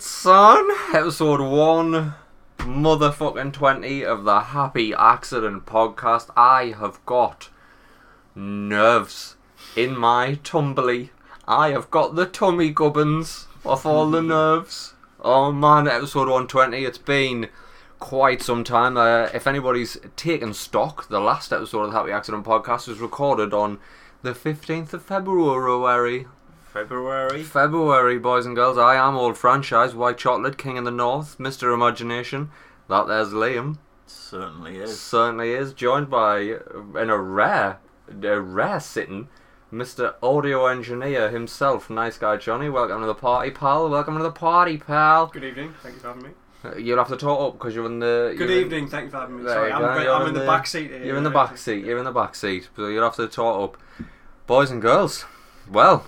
son. Episode 1, motherfucking 20 of the Happy Accident podcast. I have got nerves in my tumbly. I have got the tummy gubbins off all the nerves. Oh man, episode 120. It's been quite some time. Uh, if anybody's taken stock, the last episode of the Happy Accident podcast was recorded on the 15th of February. February. February, boys and girls. I am old franchise, White Chocolate, King in the North, Mr. Imagination. That there's Liam. Certainly is. Certainly is. Joined by, in a rare, a rare sitting, Mr. Audio Engineer himself. Nice guy, Johnny. Welcome to the party, pal. Welcome to the party, pal. Good evening. Thank you for having me. Uh, You'll have to talk up because you're in the. Good you're in- evening. Thank you for having me. Sorry, I'm, go, go- I'm in in the, the- back seat here. You're in the back seat. You're in the back seat. So you'll have to talk up. Boys and girls, well,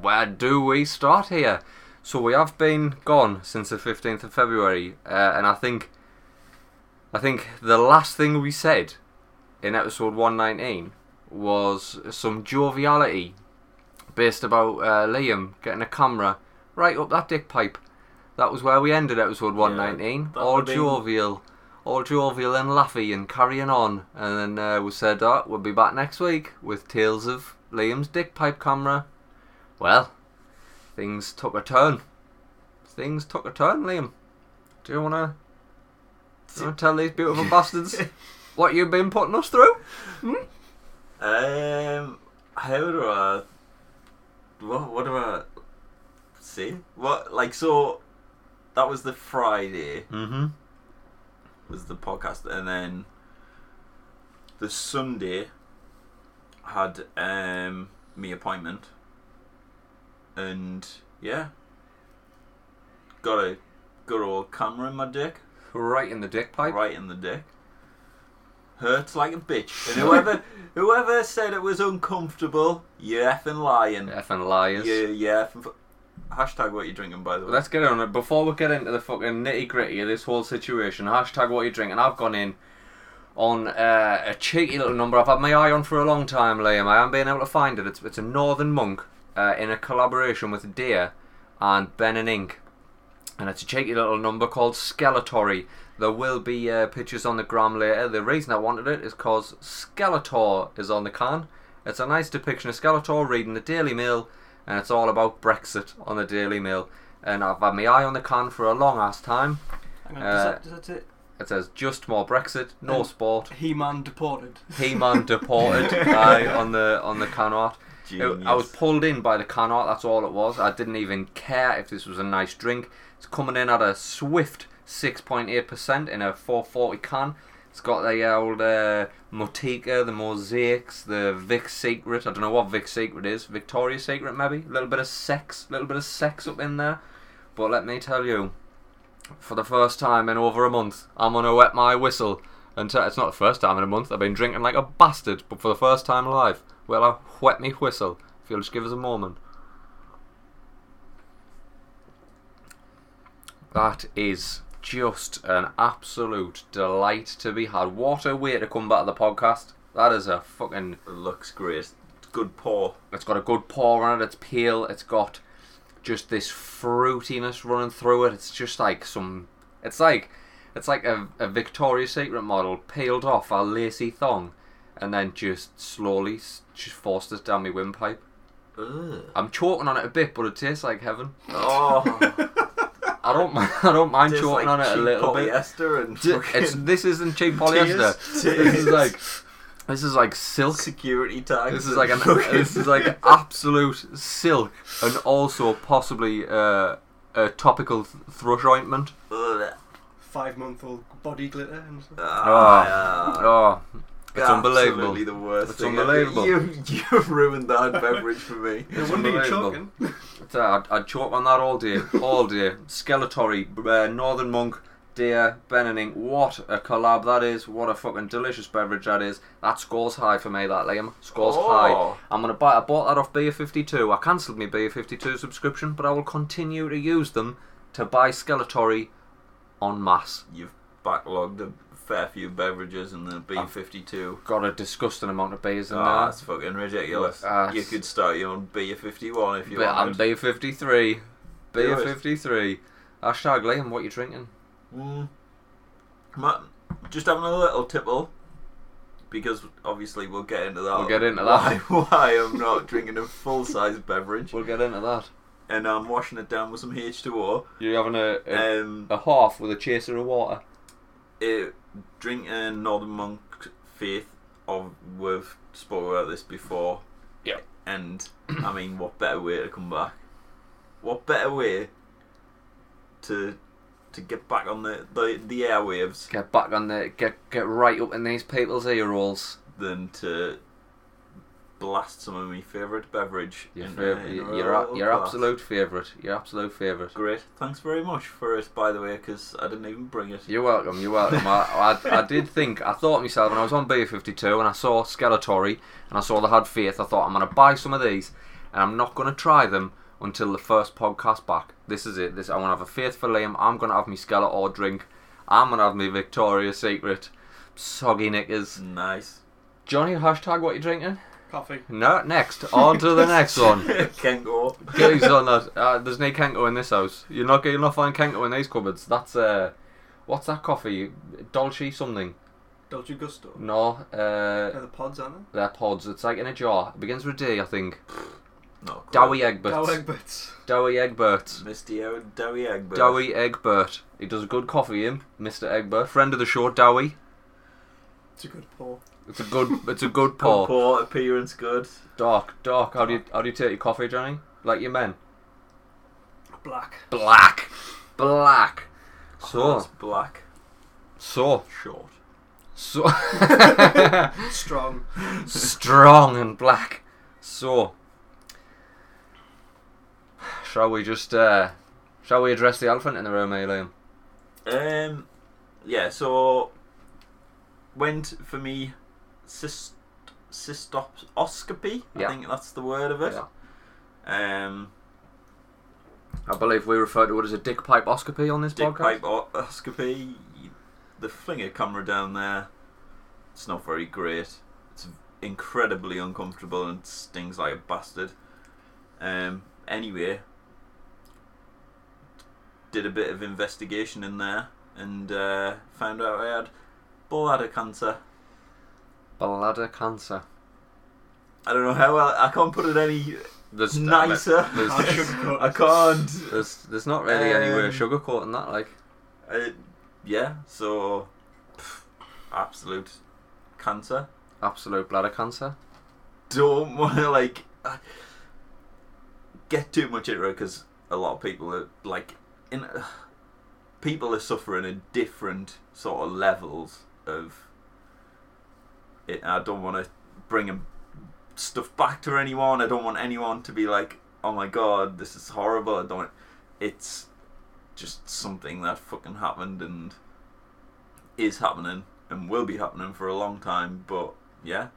where do we start here? So we have been gone since the 15th of February, uh, and I think, I think the last thing we said in episode 119 was some joviality based about uh, Liam getting a camera right up that dick pipe. That was where we ended episode 119. that all would've been- jovial, all jovial and laughy and carrying on. And then uh, we said, oh, we'll be back next week with tales of Liam's dick pipe camera. Well, things took a turn. Things took a turn, Liam. Do you want to do you wanna tell these beautiful bastards what you've been putting us through? Hmm? Um, how do I? What what do I say? What like so? That was the Friday. Mm-hmm. Was the podcast, and then the Sunday had um me appointment, and yeah, got a good old camera in my dick. Right in the dick pipe. right in the dick. Hurts like a bitch. And whoever whoever said it was uncomfortable, you're effing lying. Effing liars. Yeah, yeah. effing- Hashtag what you drinking, by the way. Let's get on it. Before we get into the fucking nitty gritty of this whole situation, hashtag what you're drinking. I've gone in on uh, a cheeky little number I've had my eye on for a long time, Liam. I haven't been able to find it. It's, it's a Northern Monk uh, in a collaboration with Deer and Ben and Ink. And it's a cheeky little number called Skeletory. There will be uh, pictures on the gram later. The reason I wanted it is because Skeletor is on the can. It's a nice depiction of Skeletor reading the Daily Mail, and it's all about Brexit on the Daily Mail. And I've had my eye on the can for a long ass time. Hang on, Uh, does, that, does that it? It says just more Brexit, no Um, sport. He-Man deported. He-Man deported aye, on the on the can art. Genius. I was pulled in by the can art. That's all it was. I didn't even care if this was a nice drink. It's coming in at a swift 6.8% in a 440 can. It's got the old uh, Motueka, the mosaics, the Vic Secret. I don't know what Vic Secret is. Victoria's Secret, maybe. A little bit of sex, a little bit of sex up in there. But let me tell you, for the first time in over a month, I'm gonna wet my whistle. And t- it's not the first time in a month. I've been drinking like a bastard, but for the first time alive, well, I wet me whistle. If you'll just give us a moment. That is just an absolute delight to be had. What a way to come back to the podcast. That is a fucking. It looks great. Good pour. It's got a good pour on it. It's pale. It's got just this fruitiness running through it. It's just like some. It's like it's like a, a Victoria's Secret model peeled off a lacy thong, and then just slowly s- just forced us down my windpipe. Ugh. I'm choking on it a bit, but it tastes like heaven. Oh, I don't mind. I don't mind just choking like on it a cheap little bit. polyester and D- fucking It's this isn't cheap polyester. Tears. This is like this is like silk. security tags. This is and like an fucking- this is like absolute silk, and also possibly uh, a topical th- thrush ointment. Ugh. Five-month-old body glitter and stuff. Ah, yeah. Oh, it's Absolutely unbelievable. the worst It's thing. unbelievable. You you've ruined that beverage for me. No It's wonder you're unbelievable. choking. It's, uh, I'd, I'd choke on that all day, all day. Skeletory, uh, Northern Monk, Deer, Benning. What a collab that is! What a fucking delicious beverage that is. That scores high for me. That Liam scores Oh. high. I'm gonna buy. I bought that off Beer 52. I cancelled my Beer 52 subscription, but I will continue to use them to buy Skeletory en masse. You've backlogged a fair few beverages in the B52. Got a disgusting amount of beers in Ah, there. that's fucking ridiculous. Ah, you could start your own B51 if you But I'm. Beer 53. Beer Do it. 53. Hashtag Liam, what you drinking? Mm. Just having a little tipple because obviously we'll get into that. We'll get into why, that. Why I'm not drinking a full size beverage We'll get into that. and I'm washing it down with some H2O. You're having a, a, Um, a half with a chaser of water. it, drinking Northern Monk Faith. Of we've spoke about this before. Yeah. And I mean, what better way to come back? What better way to to get back on the the, the airwaves Get back on the get get right up in these people's ear rolls. than to blast some of my favourite beverage? Your in, fav- uh, in your your, your absolute favourite. Your absolute favourite. Great. Thanks very much for it, by the way, because I didn't even bring it. You're welcome. You're welcome. I, I, I did think I thought to myself when I was on Beer 52 and I saw Skeletory and I saw the had faith. I thought I'm gonna buy some of these and I'm not gonna try them until the first podcast back. This is it. This I want to have a faith for Liam. I'm gonna have my Skeletor drink. I'm gonna have my Victoria's Secret soggy knickers. Nice. Johnny, hashtag what you drinking? Coffee. No, next. On to the next one. Kenco. Get on that. Uh, there's no Kenco in this house. You're not you'll not find Kenco in these cupboards. That's uh, what's that coffee? Dolce something. Dolce Gusto. No, uh, They're the pods, aren't they're pods. It's like in a jar. It begins with a D, I think. No. Dowie? Egbert. Douwe Egberts. Dowie Egbert. Misty O- Dowie Egbert. Dowie Egbert. He does a good coffee, him, Mr. Egbert. Friend of the show, Dowie. It's a good pour. It's a good. It's a good pour. pour, appearance good. Dark, dark. How do you how do you take your coffee, Johnny? Like your men. Black. Black, black. Oh, So, it's black. so, Short. so. Strong. strong and black. So, shall we just uh, shall we address the elephant in the room, Liam? Um, yeah. So went for me cyst cystoscopy. Yeah. I think that's the word of it. Um, I believe we refer to it as a dick pipe oscopy on this dick podcast. pipe oscopy. The flinger camera down there. It's not very great. It's incredibly uncomfortable and stings like a bastard. Um, anyway, did a bit of investigation in there and uh, found out I had bladder cancer. Bladder cancer. I don't know how I, I can't put it any There's nicer. There's, Can't I can't. there's, there's not really any way of Um, sugarcoating that. Like, Uh, yeah, so pff, absolute cancer. absolute bladder cancer. Don't want to like uh, get too much into it because a lot of people are like in. Uh, people are suffering at different sort of levels of it. I don't want to bring stuff back to anyone. I don't want anyone to be like, "Oh my god, this is horrible." I don't. It's just something that fucking happened and is happening and will be happening for a long time. But yeah,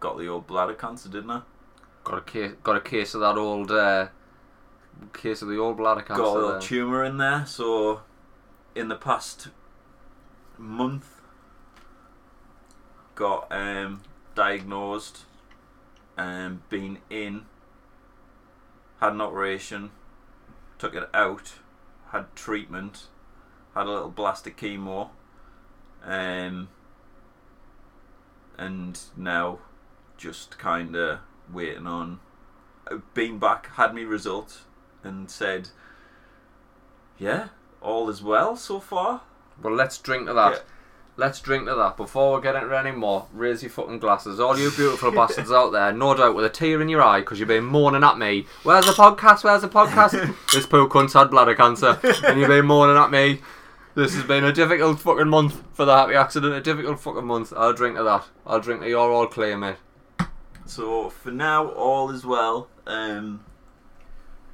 got the old bladder cancer, didn't I? Got a case. Got a case of that old. Uh, case of the old bladder cancer. got a little there. tumor in there. So in the past month, got um, diagnosed and been in. Had an operation, took it out, had treatment, had a little blast of chemo, um, and now just kind of waiting on. uh, Been back, had me result, and said, "Yeah, all is well so far." Well, let's drink to that. Yeah. Let's drink to that. Before we get into any more, raise your fucking glasses. All you beautiful bastards out there, no doubt with a tear in your eye because you've been moaning at me. Where's the podcast? Where's the podcast? this poor cunt's had bladder cancer and you've been moaning at me. This has been a difficult fucking month for the happy accident. A difficult fucking month. I'll drink to that. I'll drink to your all clear, mate. So for now, all is well. Um,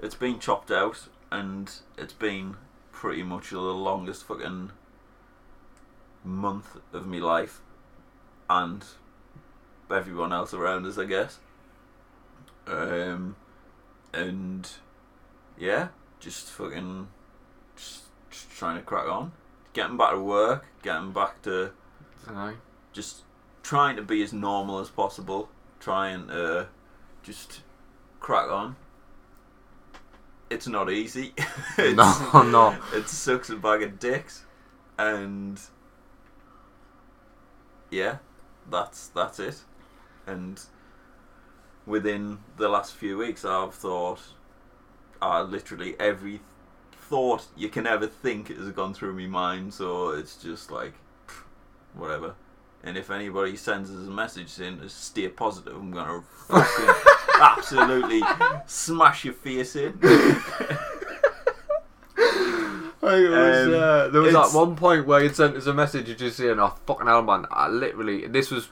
it's been chopped out, and it's been pretty much the longest fucking month of my life, and everyone else around us, I guess. Um, and yeah, just fucking, just, just trying to crack on, getting back to work, getting back to just trying to be as normal as possible, trying to just crack on. it's not easy. no, no. it sucks a bag of dicks, and yeah, that's that's it. And within the last few weeks, I've thought, uh, literally every thought you can ever think has gone through my mind. So it's just like, pff, whatever. And if anybody sends us a message saying to stay positive, I'm gonna fucking absolutely smash your face in. It was, Um, uh, there was it's- that one point where you'd sent us a message you just saying, "Oh fucking hell, man!" I literally, this was,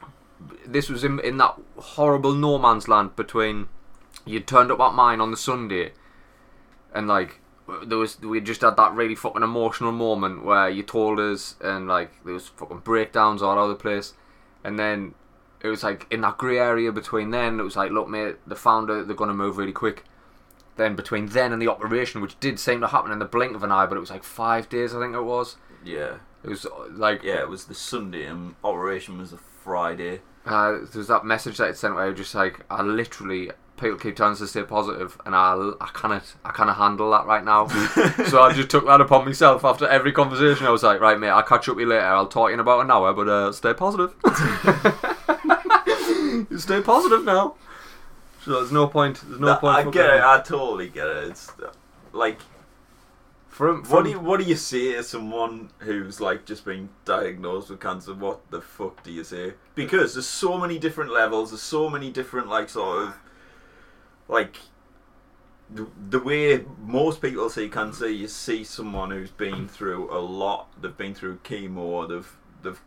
this was in in that horrible no man's land between you turned up at mine on the Sunday, and like there was we just had that really fucking emotional moment where you told us, and like there was fucking breakdowns all over the place, and then it was like in that grey area between then it was like, look, mate, the founder they're gonna move really quick then between then and the operation, which did seem to happen in the blink of an eye, but it was like five days, I think it was. yeah, It was uh, like yeah. It was the Sunday, and operation was a Friday. uh, there was that message that it sent where it was just like I literally people keep telling us to stay positive, and I I cannot I cannot handle that right now. so I just took that upon myself after every conversation. I was like, right, mate, I'll catch up with you later. I'll talk to you in about an hour, but uh, stay positive. stay positive now. So there's no point. There's no That- point. I get it. I totally get it. It's like From, What do you what do you say to someone who's like just been diagnosed with cancer? What the fuck do you say? Because there's so many different levels. There's so many different like sort of like the, the way most people see cancer. You see someone who's been through a lot. They've been through chemo. They've they've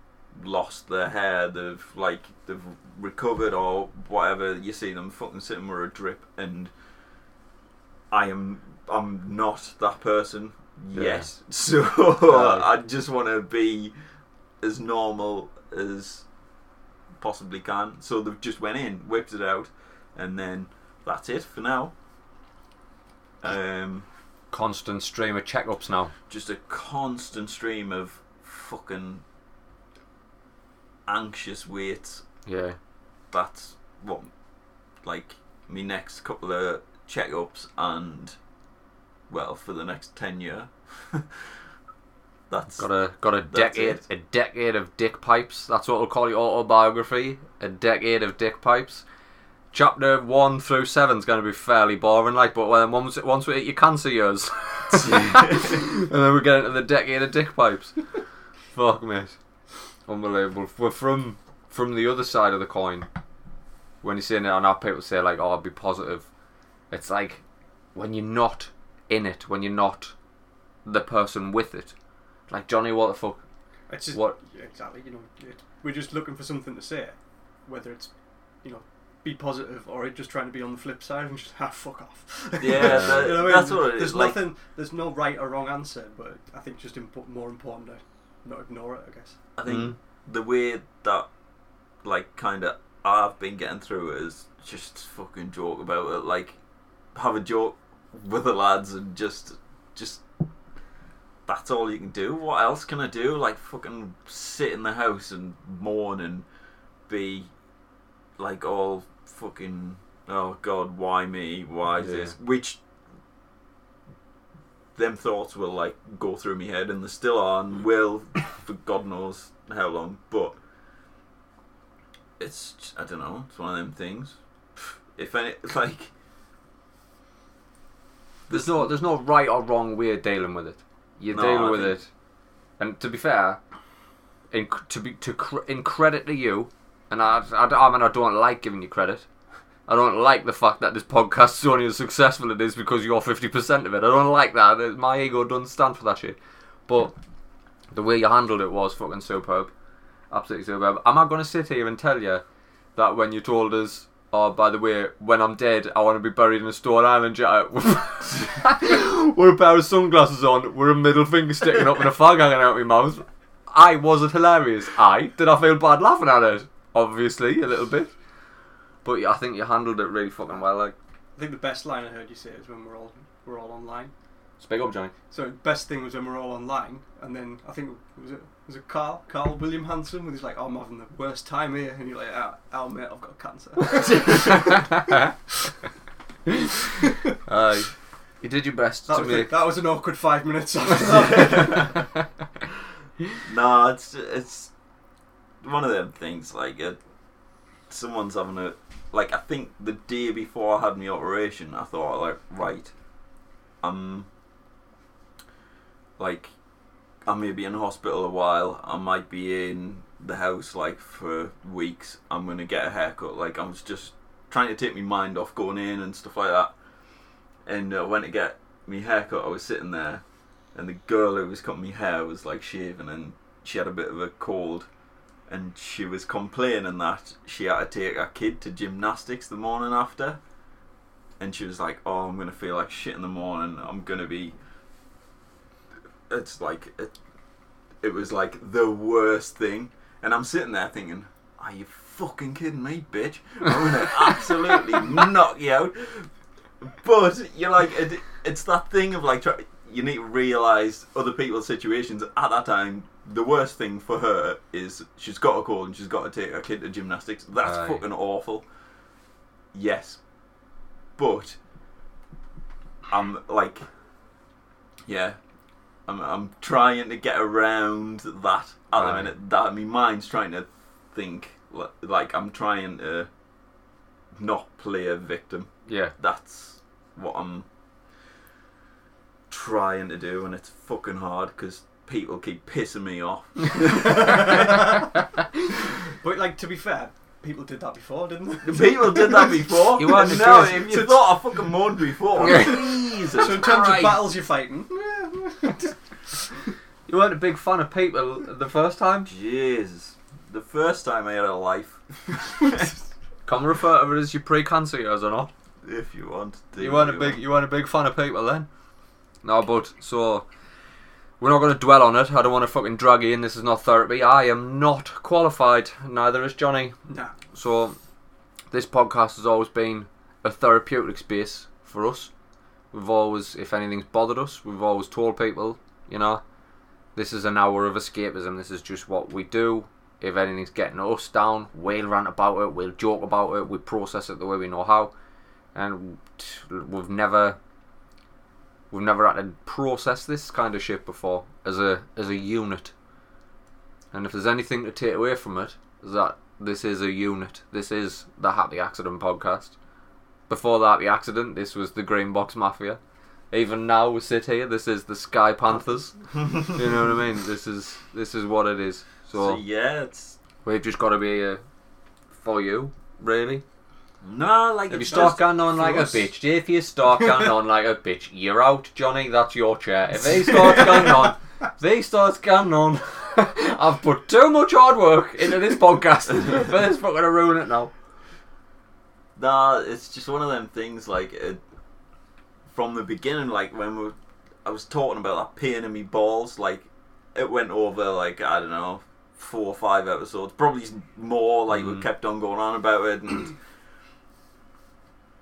lost their hair. They've like they've recovered or whatever. You see them fucking sitting with a drip and. I am I'm not that person Yeah. yet. So Uh, I just want to be as normal as possibly can. So they've just went in, whipped it out, and then that's it for now. Um, constant stream of checkups now. just a constant stream of fucking anxious weights. Yeah. That's what, like, me next couple of checkups and, well, for the next ten year. that's Got a got a decade it. a decade of dick pipes. That's what we'll call your autobiography. A decade of dick pipes. Chapter one through seven is going to be fairly boring, like, but when once once we hit your cancer years, and then we get into the decade of dick pipes. Fuck mate, unbelievable. We're from from the other side of the coin. When you're saying it, and our people say like, "Oh, be positive," it's like when you're not in it, when you're not the person with it. Like Johnny, what the fuck? It's just, What- Yeah, exactly. You know, it, we're just looking for something to say, whether it's, you know, be positive or just trying to be on the flip side and just ah fuck off. Yeah, that- You know what I mean? that's what it is, There's like- nothing. There's no right or wrong answer, but I think just more important not ignore it. I guess. I think Mm. the way that, like, kind of I've been getting through it is just fucking joke about it. Like, have a joke with the lads and just, just. That's all you can do. What else can I do? Like, fucking sit in the house and mourn and be, like, all fucking. Oh God, why me? Why is Yeah. this? Which them thoughts will like go through my head, and they still are, and will for God knows how long. But it's just, I don't know. It's one of them things. If any, it's like There's no there's no right or wrong way of dealing with it. You No, dealing I with think- it, and to be fair, in to be to cr- in credit to you, and I, I, I mean I don't like giving you credit. I don't like the fact that this podcast is only as successful it is because you're fifty percent of it. I don't like that. My ego doesn't stand for that shit. But the way you handled it was fucking superb, absolutely superb. Am I going to sit here and tell you that when you told us, oh, by the way, when I'm dead, I want to be buried in a Stone Island jacket with, with a pair of sunglasses on, with a middle finger sticking up and a fag hanging out of my mouth? I was it hilarious. I did I feel bad laughing at it? Obviously, a little bit. But yeah, I think you handled it really fucking well. Like, I think the best line I heard you say is when we're all we're all online. speak up, Johnny. So best thing was when we're all online, and then I think was it was it Carl Carl William Hanson, with he's like, oh, I'm having the worst time here, and you're like, oh, oh mate, I've got cancer. Aye. You did your best That to was, make. that was an awkward five minutes. No, it's it's one of them things. Like, it, someone's having a like. I think the day before I had my operation, I thought like, right, I'm like, I may be in hospital a while. I might be in the house like for weeks. I'm gonna get a haircut. Like, I was just trying to take my mind off going in and stuff like that. And uh, went to get my haircut. I was sitting there and the girl who was cutting my hair was like shaving and she had a bit of a cold and she was complaining that she had to take her kid to gymnastics the morning after. And she was like oh i'm gonna feel like shit in the morning. I'm gonna be it's like it, it was like the worst thing. And i'm sitting there thinking are you fucking kidding me bitch? I'm gonna absolutely knock you out. But you're like it, it's that thing of like try, you need to realize other people's situations at that time the worst thing for her is she's got a cold and she's got to take her kid to gymnastics that's Aye. fucking awful yes but i'm like yeah i'm, I'm trying to get around that at the Aye. minute that my mind's trying to think li- like i'm trying to not play a victim yeah. that's what I'm trying to do, and it's fucking hard because people keep pissing me off. but like to be fair, people did that before, didn't they? people did that before. You weren't no, the if you thought I fucking moaned before, Jesus So in terms Christ. of battles you're fighting, You weren't a big fan of people the first time. Jesus, the first time I had a life, Can we refer to it as your pre-cancer years or not? if you want. To, You weren't a big you weren't a big fan of people then. No, but so we're not going to dwell on it. I don't want to fucking drag you in. This is not therapy. I am not qualified. Neither is Johnny. nah. So this podcast has always been a therapeutic space for us. We've always, if anything's bothered us, we've always told people, you know, this is an hour of escapism. This is just what we do. If anything's getting us down, we'll rant about it. We'll joke about it. We process it the way we know how, and t- we've never, we've never had to process this kind of shit before as a as a unit. And if there's anything to take away from it, is that this is a unit. This is the Happy Accident podcast. Before the Happy Accident, this was the Green Box Mafia. Even now we sit here, this is the Sky Panthers. you know what I mean? This is this is what it is. So So yeah, it's we've just got to be here for you, really. No like If you start going on like a us. bitch, if you start going on like a bitch, you're out, Johnny. That's your chair. If he starts going on, if he starts going on, I've put too much hard work into this podcast for this fucking to ruin it now. Nah, it's just one of them things. Like it, from the beginning, like when we, I was talking about that pain in me balls. Like it went over like I don't know four or five episodes, probably more. Like we Mm. kept on going on about it, and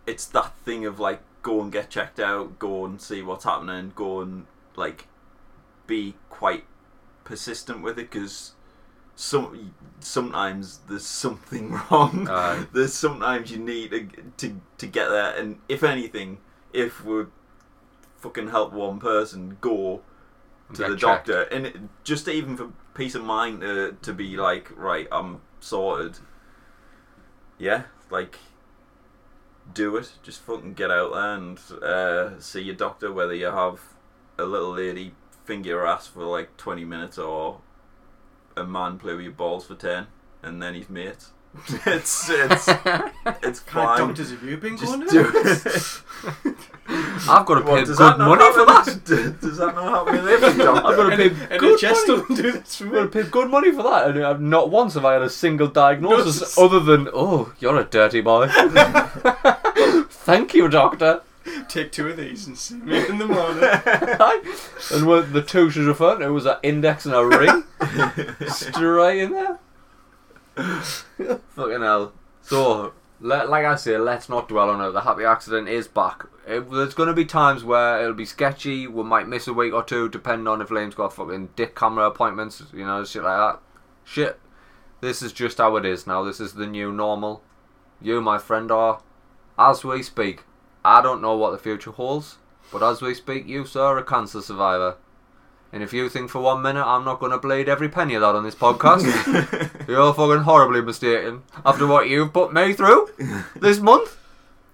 it's that thing of like go and get checked out, go and see what's happening, go and like be quite persistent with it because some sometimes there's something wrong Aye. there's sometimes you need to, to to get there and if anything if we fucking help one person go to the checked. doctor and it, just even for peace of mind to, to be like right i'm sorted yeah like do it just fucking get out there and uh, see your doctor whether you have a little lady finger your ass for like 20 minutes or a man play with your balls for 10 and then he's mates it's it's it's What kind of fine doctors have you been just going do to? it I've got to What, pay does good money for happen that. in- Does that not happen in every doctor? I've got to pay And good NHS money. do this for I've got to pay good money for that, and not once have I had a single diagnosis Nurses. other than "Oh, you're a dirty boy." Thank you, doctor. Take two of these and see me in the morning. and what the two was referring to was an index and a ring straight in there. Fucking hell. So, le- like I say, let's not dwell on it. The happy accident is back. It, there's going to be times where it'll be sketchy. We might miss a week or two, depending on if Liam's got fucking dick camera appointments, you know, shit like that. Shit. This is just how it is now. This is the new normal. You, my friend, are, as we speak, I don't know what the future holds. But as we speak, you, sir, are a cancer survivor. And if you think for one minute I'm not going to bleed every penny of that on this podcast, you're fucking horribly mistaken. After what you've put me through this month,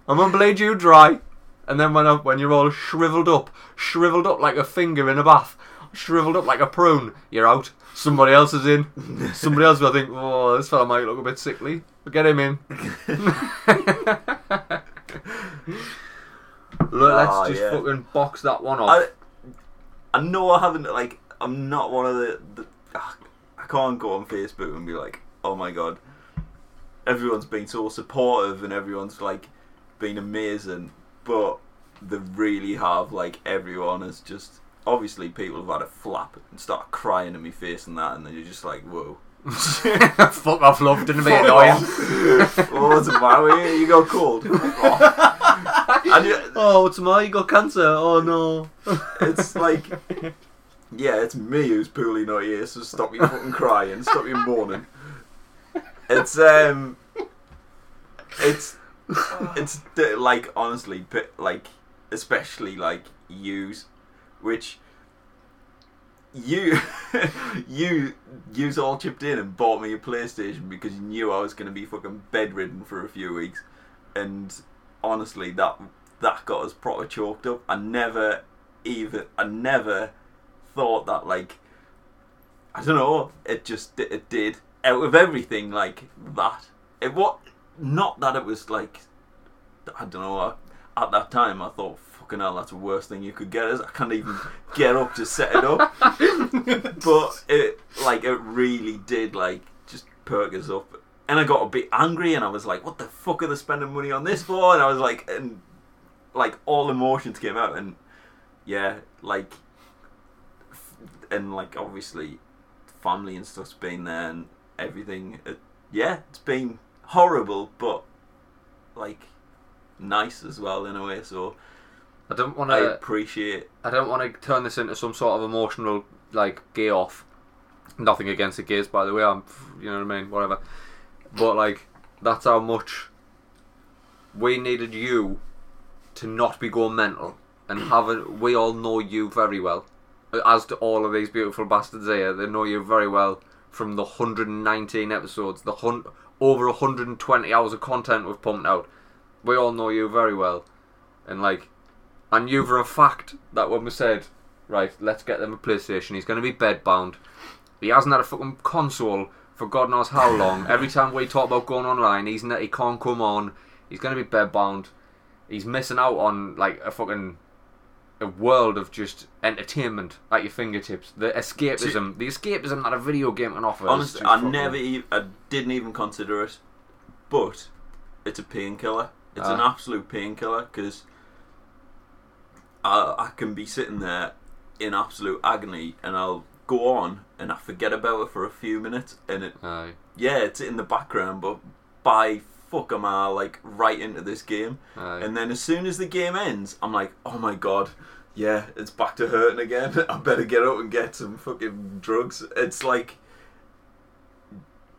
I'm going to bleed you dry. And then when, I, when you're all shriveled up, shriveled up like a finger in a bath, shriveled up like a prune, you're out. Somebody else is in. Somebody else will think, oh, this fella might look a bit sickly. But get him in. Look, let's Ah, just yeah. fucking box that one off. I, I know I haven't like I'm not one of the, the ah, I can't go on Facebook and be like, oh my god, everyone's been so supportive and everyone's like been amazing, but they really have like everyone has just obviously people have had a flap and start crying in my face and that, and then you're just like, whoa. Fuck off, love. Didn't be Fuck annoying. oh, what's the matter you? You got cold. And you, Oh, what's my? You got cancer. Oh no. it's like, yeah, it's me who's poorly not here, so stop you fucking crying, stop you mourning. It's um, it's it's like honestly, like especially like yous, which you you yous all chipped in and bought me a PlayStation because you knew I was gonna be fucking bedridden for a few weeks, and honestly, that that got us proper choked up. I never even I never thought that like I don't know. It just it did out of everything like that. It what not that it was like I don't know. At that time, I thought fucking hell, that's the worst thing you could get. Is I can't even get up to set it up. but it like it really did like just perk us up. And I got a bit angry, and I was like, "What the fuck are they spending money on this for?" And I was like, and like all emotions came out, and yeah, like, f- and like obviously, family and stuff's been there, and everything. It, yeah, it's been horrible, but like nice as well in a way. So I don't want to. appreciate. I don't want to turn this into some sort of emotional like gay off. Nothing against the gays, by the way. I'm, you know what I mean. Whatever. But like, that's how much we needed you to not be going mental and have it. We all know you very well, as do all of these beautiful bastards here. They know you very well from the 119 episodes, the hun- over 120 hours of content we've pumped out. We all know you very well, and like, I knew for a fact that when we said, right, let's get them a PlayStation, he's going to be bedbound. He hasn't had a fucking console for God knows how long. Every time we talk about going online, he's not, he can't come on. He's going to be bedbound. He's missing out on like a fucking a world of just entertainment at your fingertips. The escapism, the escapism that a video game can offer. Honestly, I never, e- I didn't even consider it, but it's a painkiller. It's an Ah. absolute painkiller because I, I can be sitting there in absolute agony, and I'll go on and I forget about it for a few minutes, and it, Aye, yeah, it's in the background, but by fuck am I like right into this game, aye. and then as soon as the game ends, I'm like, oh my god. Yeah, it's back to hurting again. I better get up and get some fucking drugs. It's like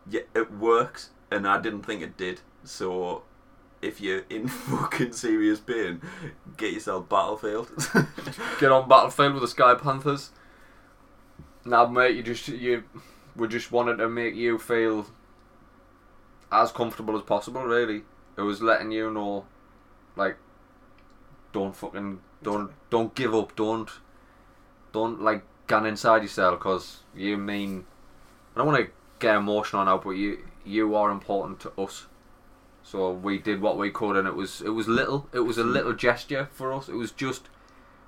yeah, it works, and I didn't think it did. So, if you're in fucking serious pain, get yourself Battlefield. get on Battlefield with the Sky Panthers. Now, mate, you just you we just wanted to make you feel as comfortable as possible. Really, it was letting you know, like, don't fucking don't don't give up. Don't don't like gun inside yourself because you mean. I don't want to get emotional now, but you you are important to us. So we did what we could, and it was it was little. It was a hmm. little gesture for us. It was just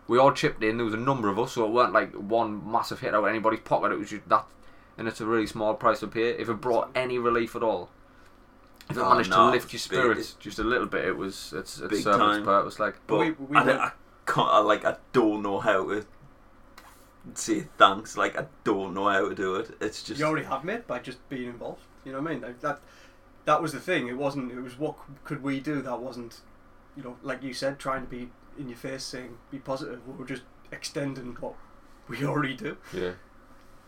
we all chipped in. There was a number of us, so it weren't like one massive hit out of anybody's pocket. It was just that, and it's a really small price to pay. If it brought any relief at all, if it Oh, managed to lift your it's big. spirits just a little bit, it was it's it's Big served its time. purpose. Like, But We- we I, don't- I can't. I, like I don't know how to say thanks. Like I don't know how to do it. It's just you already have made by just being involved. You know what I mean? Like that that was the thing. It wasn't. It was what could we do? That wasn't. You know, like you said, trying to be in your face, saying be positive. We were just extending what we already do. yeah.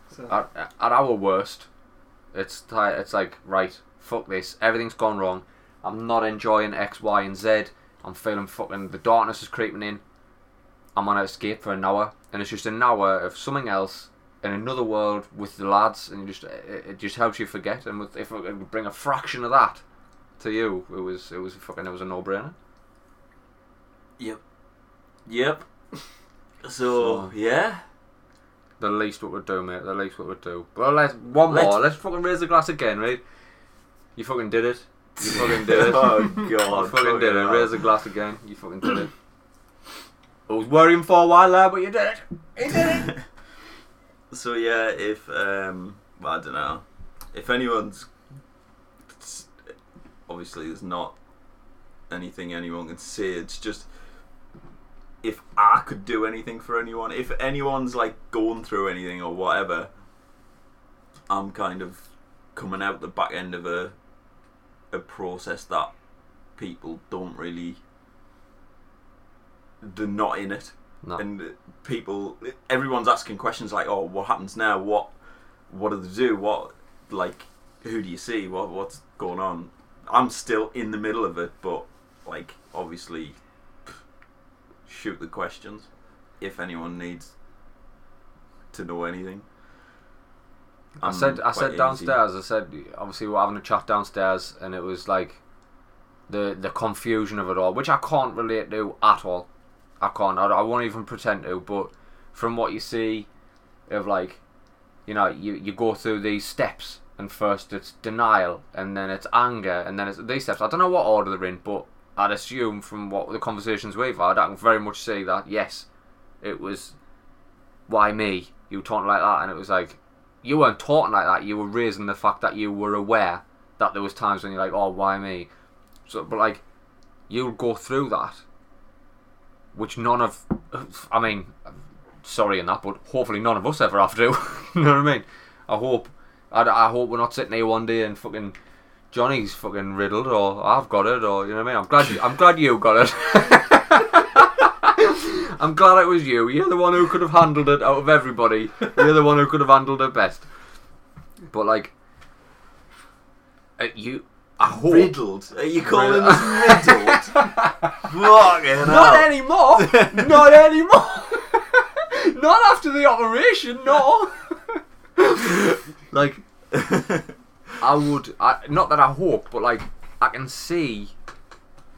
So At, at our worst, it's it's like right, fuck this. Everything's gone wrong. I'm not enjoying X, Y, and Z. I'm feeling fucking the darkness is creeping in. I'm on an escape for an hour, and it's just an hour of something else in another world with the lads, and just it, it just helps you forget. And with, if I could bring a fraction of that to you, it was it was fucking it was a no brainer. Yep. Yep. So, So- yeah. The least what would do, mate. The least what would do. Well, let's one Let's- more. Let's fucking raise the glass again, right? You fucking did it. You fucking did it. oh god, You fucking did it. hell. Raise the glass again. You fucking did it. I was worrying for a while there, but you did it. You did it. So yeah, if um, well, I don't know, if anyone's obviously there's not anything anyone can say. It's just if I could do anything for anyone, if anyone's like going through anything or whatever, I'm kind of coming out the back end of a a process that people don't really they're not in it. No. and people everyone's asking questions like oh what happens now? What what do they do? What like who do you see? What what's going on? I'm still in the middle of it but like obviously shoot the questions if anyone needs to know anything I I'm said I said easy. downstairs. I said obviously we're having a chat downstairs, and it was like the the confusion of it all, which I can't relate to at all. I can't. I, I won't even pretend to. But from what you see, of like, you know, you you go through these steps, and first it's denial, and then it's anger, and then it's these steps. I don't know what order they're in, but I'd assume from what the conversations we've had, I can very much see that yes, it was why me? You were talking like that, and it was like you weren't talking like that. You were raising the fact that you were aware that there was times when you're like, oh, why me? So, but like, you'll go through that, which none of, I mean, sorry in that, but hopefully none of us ever have to. you know what I mean? I hope, I, I hope we're not sitting here one day and fucking Johnny's fucking riddled, or I've got it, or you know what I mean. I'm glad, you, I'm glad you got it. I'm glad it was you. You're the one who could have handled it out of everybody. You're the one who could have handled it best. But like, uh, you, I hope riddled are you calling Riddled. us riddled fucking not hell. anymore. not anymore. not after the operation. No. like, I would. I, not that I hope, but like, I can see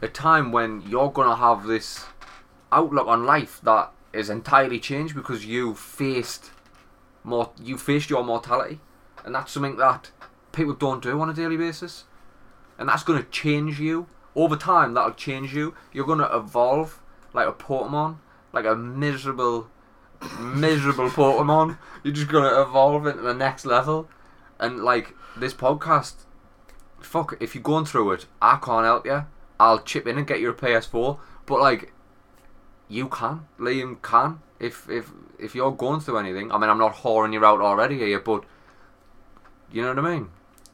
a time when you're gonna have this outlook on life that is entirely changed because you faced more. You faced your mortality, and that's something that people don't do on a daily basis, and that's gonna change you over time. That'll change you. You're gonna evolve like a Pokemon, like a miserable, miserable Pokemon. You're just gonna evolve into the next level, and like this podcast. Fuck, if you're going through it, I can't help you. I'll chip in and get you a PS4, but like, you can. Liam can. If if if you're going through anything, I mean, I'm not whoring you out already here, but you know what I mean.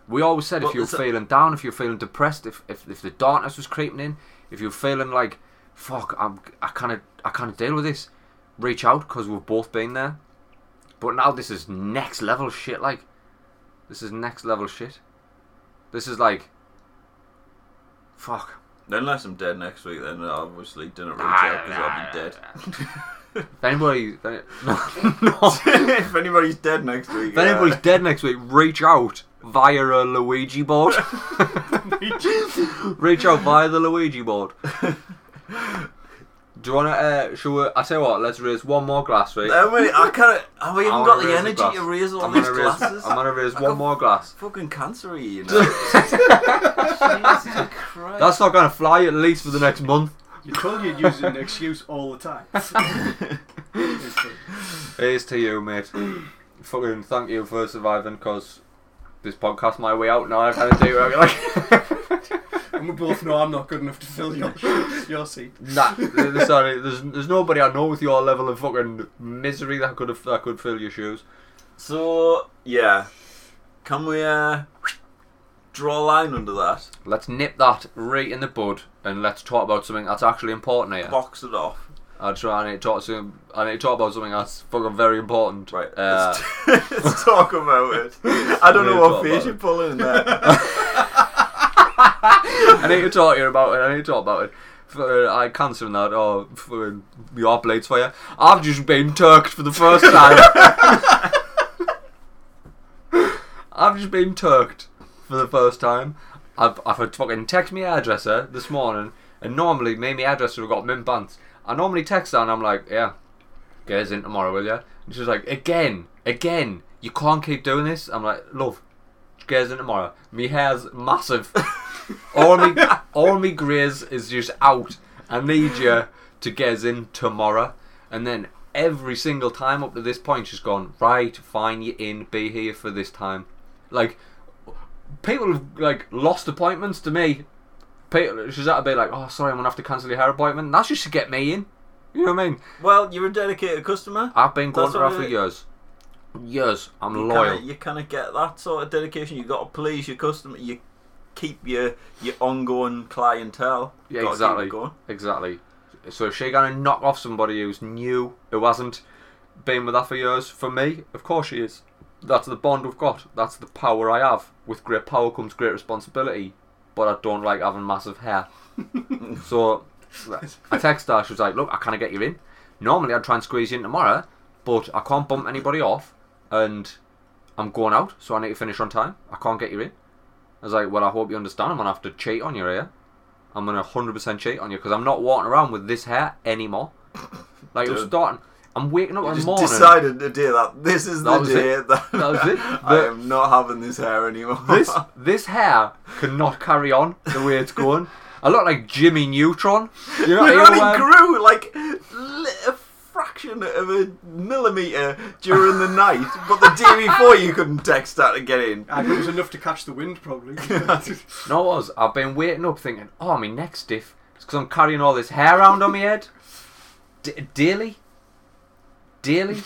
We always said Well, if you're it's a- feeling down, if you're feeling depressed, if if, if the darkness was creeping in, if you're feeling like, fuck, I'm I kind of I can't deal with this, reach out because we've both been there. But now this is next level shit. Like, this is next level shit. This is like, fuck. unless I'm dead next week then I obviously didn't reach ah, out because I'll be dead If anybody, no, no. if anybody's dead next week If anybody's dead next week, reach out via a Luigi board. reach out via the Luigi board. Do you want to? Uh, shall we? I tell you what. Let's raise one more glass, right? I, mean, I can't. I haven't I got the energy to raise all I'm these gonna raise. glasses. I'm gonna raise I one more glass. Fucking cancer you know. Jesus Christ. That's not gonna fly at least for the next month. You told you'd use an excuse all the time. It's. Here's to you, mate. Fucking thank you for surviving, cause this podcast my way out now. I've kind of do it. Like, and we both know I'm not good enough to fill your your seat. nah, sorry. There's there's nobody I know with your level of fucking misery that could have that could fill your shoes. so yeah, can we uh, draw a line under that? Let's nip that right in the bud and let's talk about something that's actually important here. Box it off. I'll try. I need to talk to. I need to talk about something that's fucking very important. Right. Uh, let's, let's talk about it. I don't know what talk face you're pulling there. I need to talk to you about it. I need to talk about it. for uh, eye cancer and that, or for uh, your blades for you. I've just been turked for the first time. I've just been turked for the first time. I've, I've had fucking text me hairdresser this morning, and normally me and my hairdresser have got mint pants. I normally text her and I'm like, yeah, get us in tomorrow, will you? And she's like, again, again, you can't keep doing this. I'm like, love, get us in tomorrow. Me hair's massive. All me, all me greys is just out. I need you to get us in tomorrow. And then every single time up to this point, she's gone, right, fine, you in, be here for this time. Like, people have like lost appointments to me. People, she's at to be like, oh, sorry, I'm gonna have to cancel your hair appointment. That's just to get me in. You know what I mean? Well, you're a dedicated customer. I've been going That's to her for years. Years. I'm you loyal. Kinda, you kind of get that sort of dedication. You've got to please your customer. You keep your your ongoing clientele. Yeah, exactly. going. Exactly. So is she gonna knock off somebody who's new, who hasn't been with her for years? For me, of course she is. That's the bond we've got. That's the power I have. With great power comes great responsibility. But I don't like having massive hair. so I text her. She was like, "Look, I can't get you in. Normally I'd try and squeeze you in tomorrow, but I can't bump anybody off, and I'm going out, so I need to finish on time. I can't get you in." I was like, "Well, I hope you understand. I'm gonna have to cheat on you here. I'm gonna 100% cheat on you because I'm not walking around with this hair anymore. Like it was Dude. starting. I'm waking up in the just morning. decided the day that this is That the was day it. that, That was it. I The- am not having this hair anymore. this this hair cannot carry on the way it's going. I look like Jimmy Neutron. You know, it you only know, um, grew like li- a fraction of a millimeter during the night, but the day before you couldn't text that to get in. I think it was enough to catch the wind, probably. No, it was. I've been waiting up thinking, oh, my neck's stiff. It's because I'm carrying all this hair around on my head. D- daily. Daily.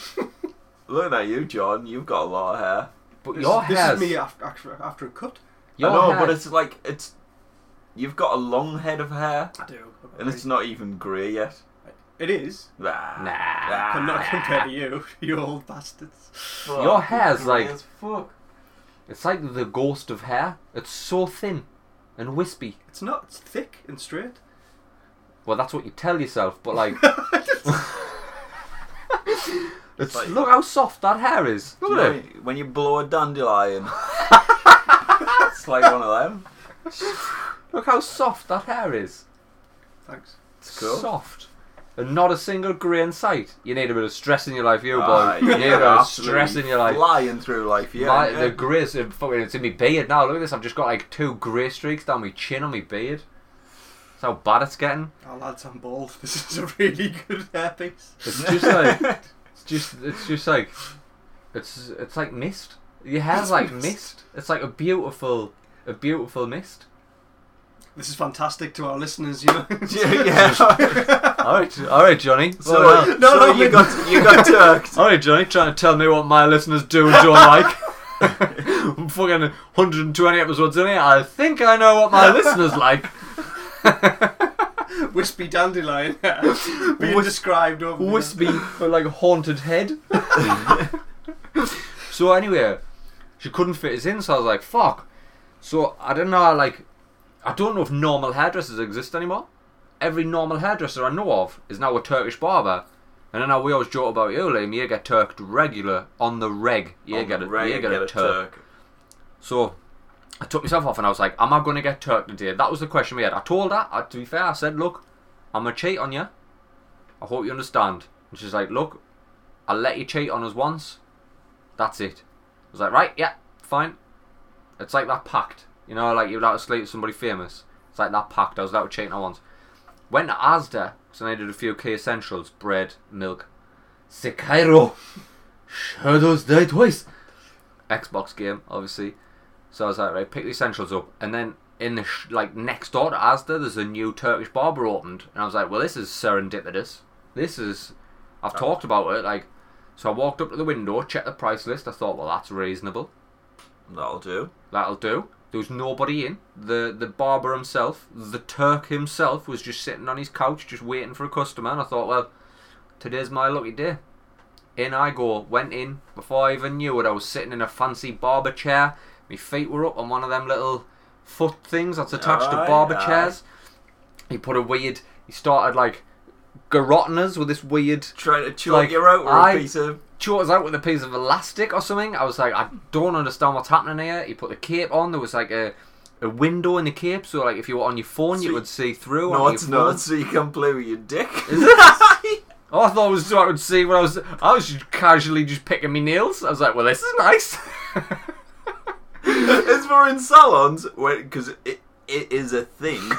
Look at you, John. You've got a lot of hair. But this, your this is me after, after, after a cut. Your I know, hair, but it's like it's. You've got a long head of hair, I do. and it's not even grey yet. It is. Nah, nah. I'm not compared to you, you old bastards. Fuck, Your hair's like- fuck. It's like the ghost of hair. It's so thin and wispy. It's not. It's thick and straight. Well, that's what you tell yourself, but like... it's, like- look how soft that hair is. Do Look you at know, it. when you blow a dandelion, it's like one of them. Look how soft that hair is. Thanks. It's cool. Soft. And not a single grey in sight. You need a bit of stress in your life, you boy. Ah, you need a bit of stress in your life. Flying through life, yeah. my, yeah. The greys, are fucking, it's in my beard now. Look at this. I've just got like two grey streaks down my chin on my beard. That's how bad it's getting. Oh, lads, I'm bald. This is a really good hairpiece. It's just like it's just it's just like it's it's like mist. Your hair's It's like mist. mist. It's like a beautiful a beautiful mist. This is fantastic to our listeners, you know. yeah, yeah. All right, all right, Johnny. So, Well, well. No, so no, you but- got you got turked. all right, Johnny, trying to tell me what my listeners do and don't like. I'm fucking 120 episodes in here. I think I know what my listeners like. Wispy dandelion hair being Wis- described over the- wispy, like a haunted head. so anyway, she couldn't fit us in, so I was like, "Fuck." So I don't know, like, I don't know if normal hairdressers exist anymore. Every normal hairdresser I know of is now a Turkish barber. And then we always joke about you, Liam, you get turked regular on the reg. You On get a, reg, you get, get a, a turk. turk. So I took myself off and I was like, Am I going to get turked today? That was the question we had. I told her, uh, to be fair, I said, Look, I'm going to cheat on you. I hope you understand. And she's like, Look, I'll let you cheat on us once. That's it. I was like, Right, yeah, fine. It's like that pact. You know, like you're allowed to sleep with somebody famous. It's like that pact. I was allowed to on her once. Went to Asda, because I needed a few key essentials bread, milk. Sekiro! Shadows Die Twice! Xbox game, obviously. So I was like, right, pick the essentials up. And then in the sh- like next door to Asda, there's a new Turkish barber opened, and I was like, well, this is serendipitous. This is, I've Oh. talked about it. Like, so I walked up to the window, checked the price list. I thought, well, that's reasonable. That'll do. That'll do. There was nobody in. The the barber himself, the Turk himself, was just sitting on his couch, just waiting for a customer. And I thought, well, today's my lucky day. In I go. Went in before I even knew it. I was sitting in a fancy barber chair. My feet were up on one of them little foot things that's attached to barber aye. chairs. He put a weird he started like garroting us with this weird Trying to choke Like, you out with I- a piece of. Choke us out with a piece of elastic or something. I was like, I don't understand what's happening here. He put the cape on. There was like a, a window in the cape, so like if you were on your phone, you See- would see through. No, it's not. So you can play with your dick. Is it? Oh, I thought it was so I would see what I was. I was just casually just picking my nails. I was like, well, this is nice. it's for in salons because it it is a thing.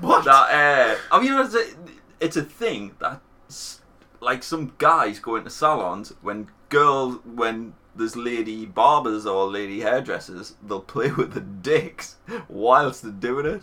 What? That uh, I mean, it's a, it's a thing that like some guys go into salons when girls when there's lady barbers or lady hairdressers, they'll play with the dicks whilst they're doing it.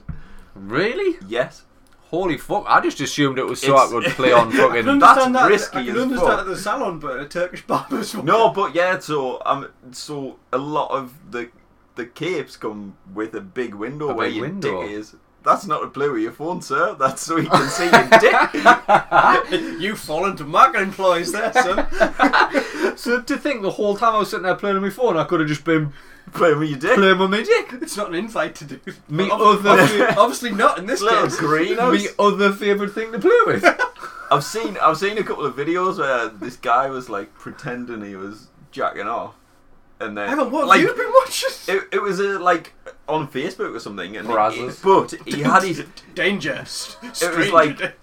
really? Yes. Holy fuck! I just assumed it was so It's- I could play on I can fucking. understand that. risky I can as understand fuck. at the salon, but a Turkish barber's No, but yeah, so um, so a lot of the the capes come with a big window A where big your window. dick is. That's not to play with your phone, sir. That's so you can see your dick. you fall into market employees there, son. so to think the whole time I was sitting there playing on my phone, I could have just been Playing with your dick. playing with my dick. It's not an invite to do. Me Ob- other- obviously, obviously not in this Little case. greenhouse. My other favourite thing to play with. I've seen I've seen a couple of videos where this guy was like pretending he was jacking off, and then Evan, what like have you been watching? it, it was uh, like on Facebook or something, and he- Brazzers. but he had his danger. It was like-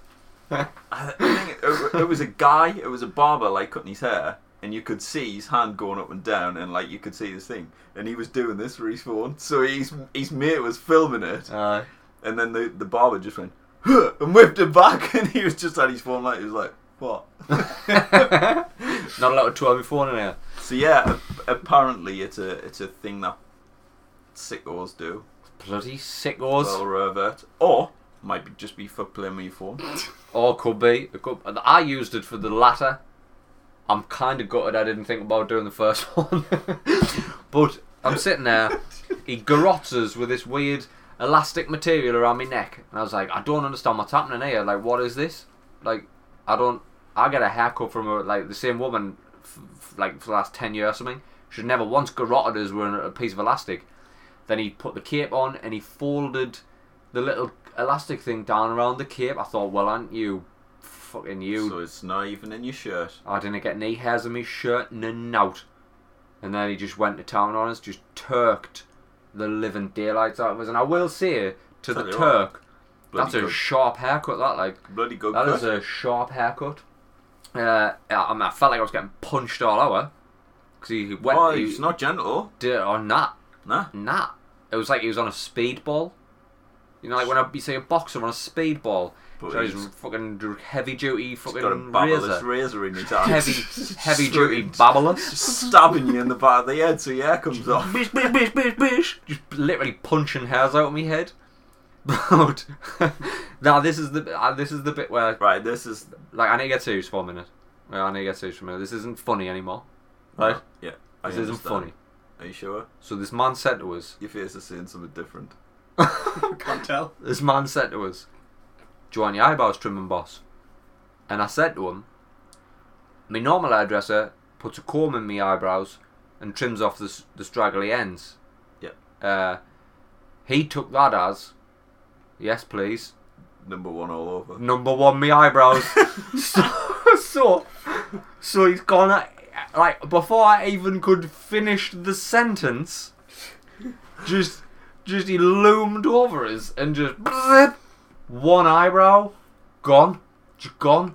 I think it, it was a guy, it was a barber like cutting his hair, and you could see his hand going up and down, and like you could see this thing, and he was doing this for his phone. So his his mate was filming it, Aye. and then the the barber just went "Huh," and whipped it back, and he was just at his phone like he was like, "What?" Not allowed to twirl my phone in here. So yeah, apparently it's a it's a thing that sickos do. Bloody sickos. Well, revert, or might be just be for playing with your phone. Or could be. It could, I used it for the latter. I'm kind of gutted I didn't think about doing the first one. but I'm sitting there. He garrots us with this weird elastic material around my neck. And I was like, I don't understand what's happening here. Like, what is this? Like, I don't. I get a haircut from a, like the same woman, f- f- like for the last ten years or something. She'd never once garroted us with a piece of elastic. Then he put the cape on and he folded the little elastic thing down around the cape. I thought, well, aren't you fucking you? So it's not even in your shirt. I didn't get any hairs on my shirt, none out. And then he just went to town on us, just turked the living daylights out of us. And I will say to the Tell what, Turk, Bloody that's a sharp haircut. That like bloody good that cut. is a sharp haircut. Uh, I, mean, I felt like I was getting punched all over because he went. oh, he it's not gentle. did or not. Nah. Nah. It was like he was on a speedball. You know, like when I, you see a boxer on a speedball. But So he's, he's fucking heavy duty he's fucking got a razor. razor in his hand. Heavy, heavy duty babbleless. stabbing you in the back of the head so your hair comes off. bish, bish, bish, bish, bish. Just literally punching hairs out of my head. But now this is the uh, this is the bit where Right, this is like I need to get serious for a minute. I need to get serious for a minute. This isn't funny anymore. Right? Yeah, I This isn't funny. Are you sure? So this man said to us. Your face is saying something different. Can't tell. This man said to us, "Do you want your eyebrows trimming, boss?" And I said to him, "My normal hairdresser puts a comb in my eyebrows and trims off the, s- the straggly ends." Yep. Uh, he took that as, "Yes, please." Number one all over. Number one, me eyebrows. so, so, so he's gone. at- Like before I even could finish the sentence, just, just he loomed over us and just one eyebrow gone, just gone,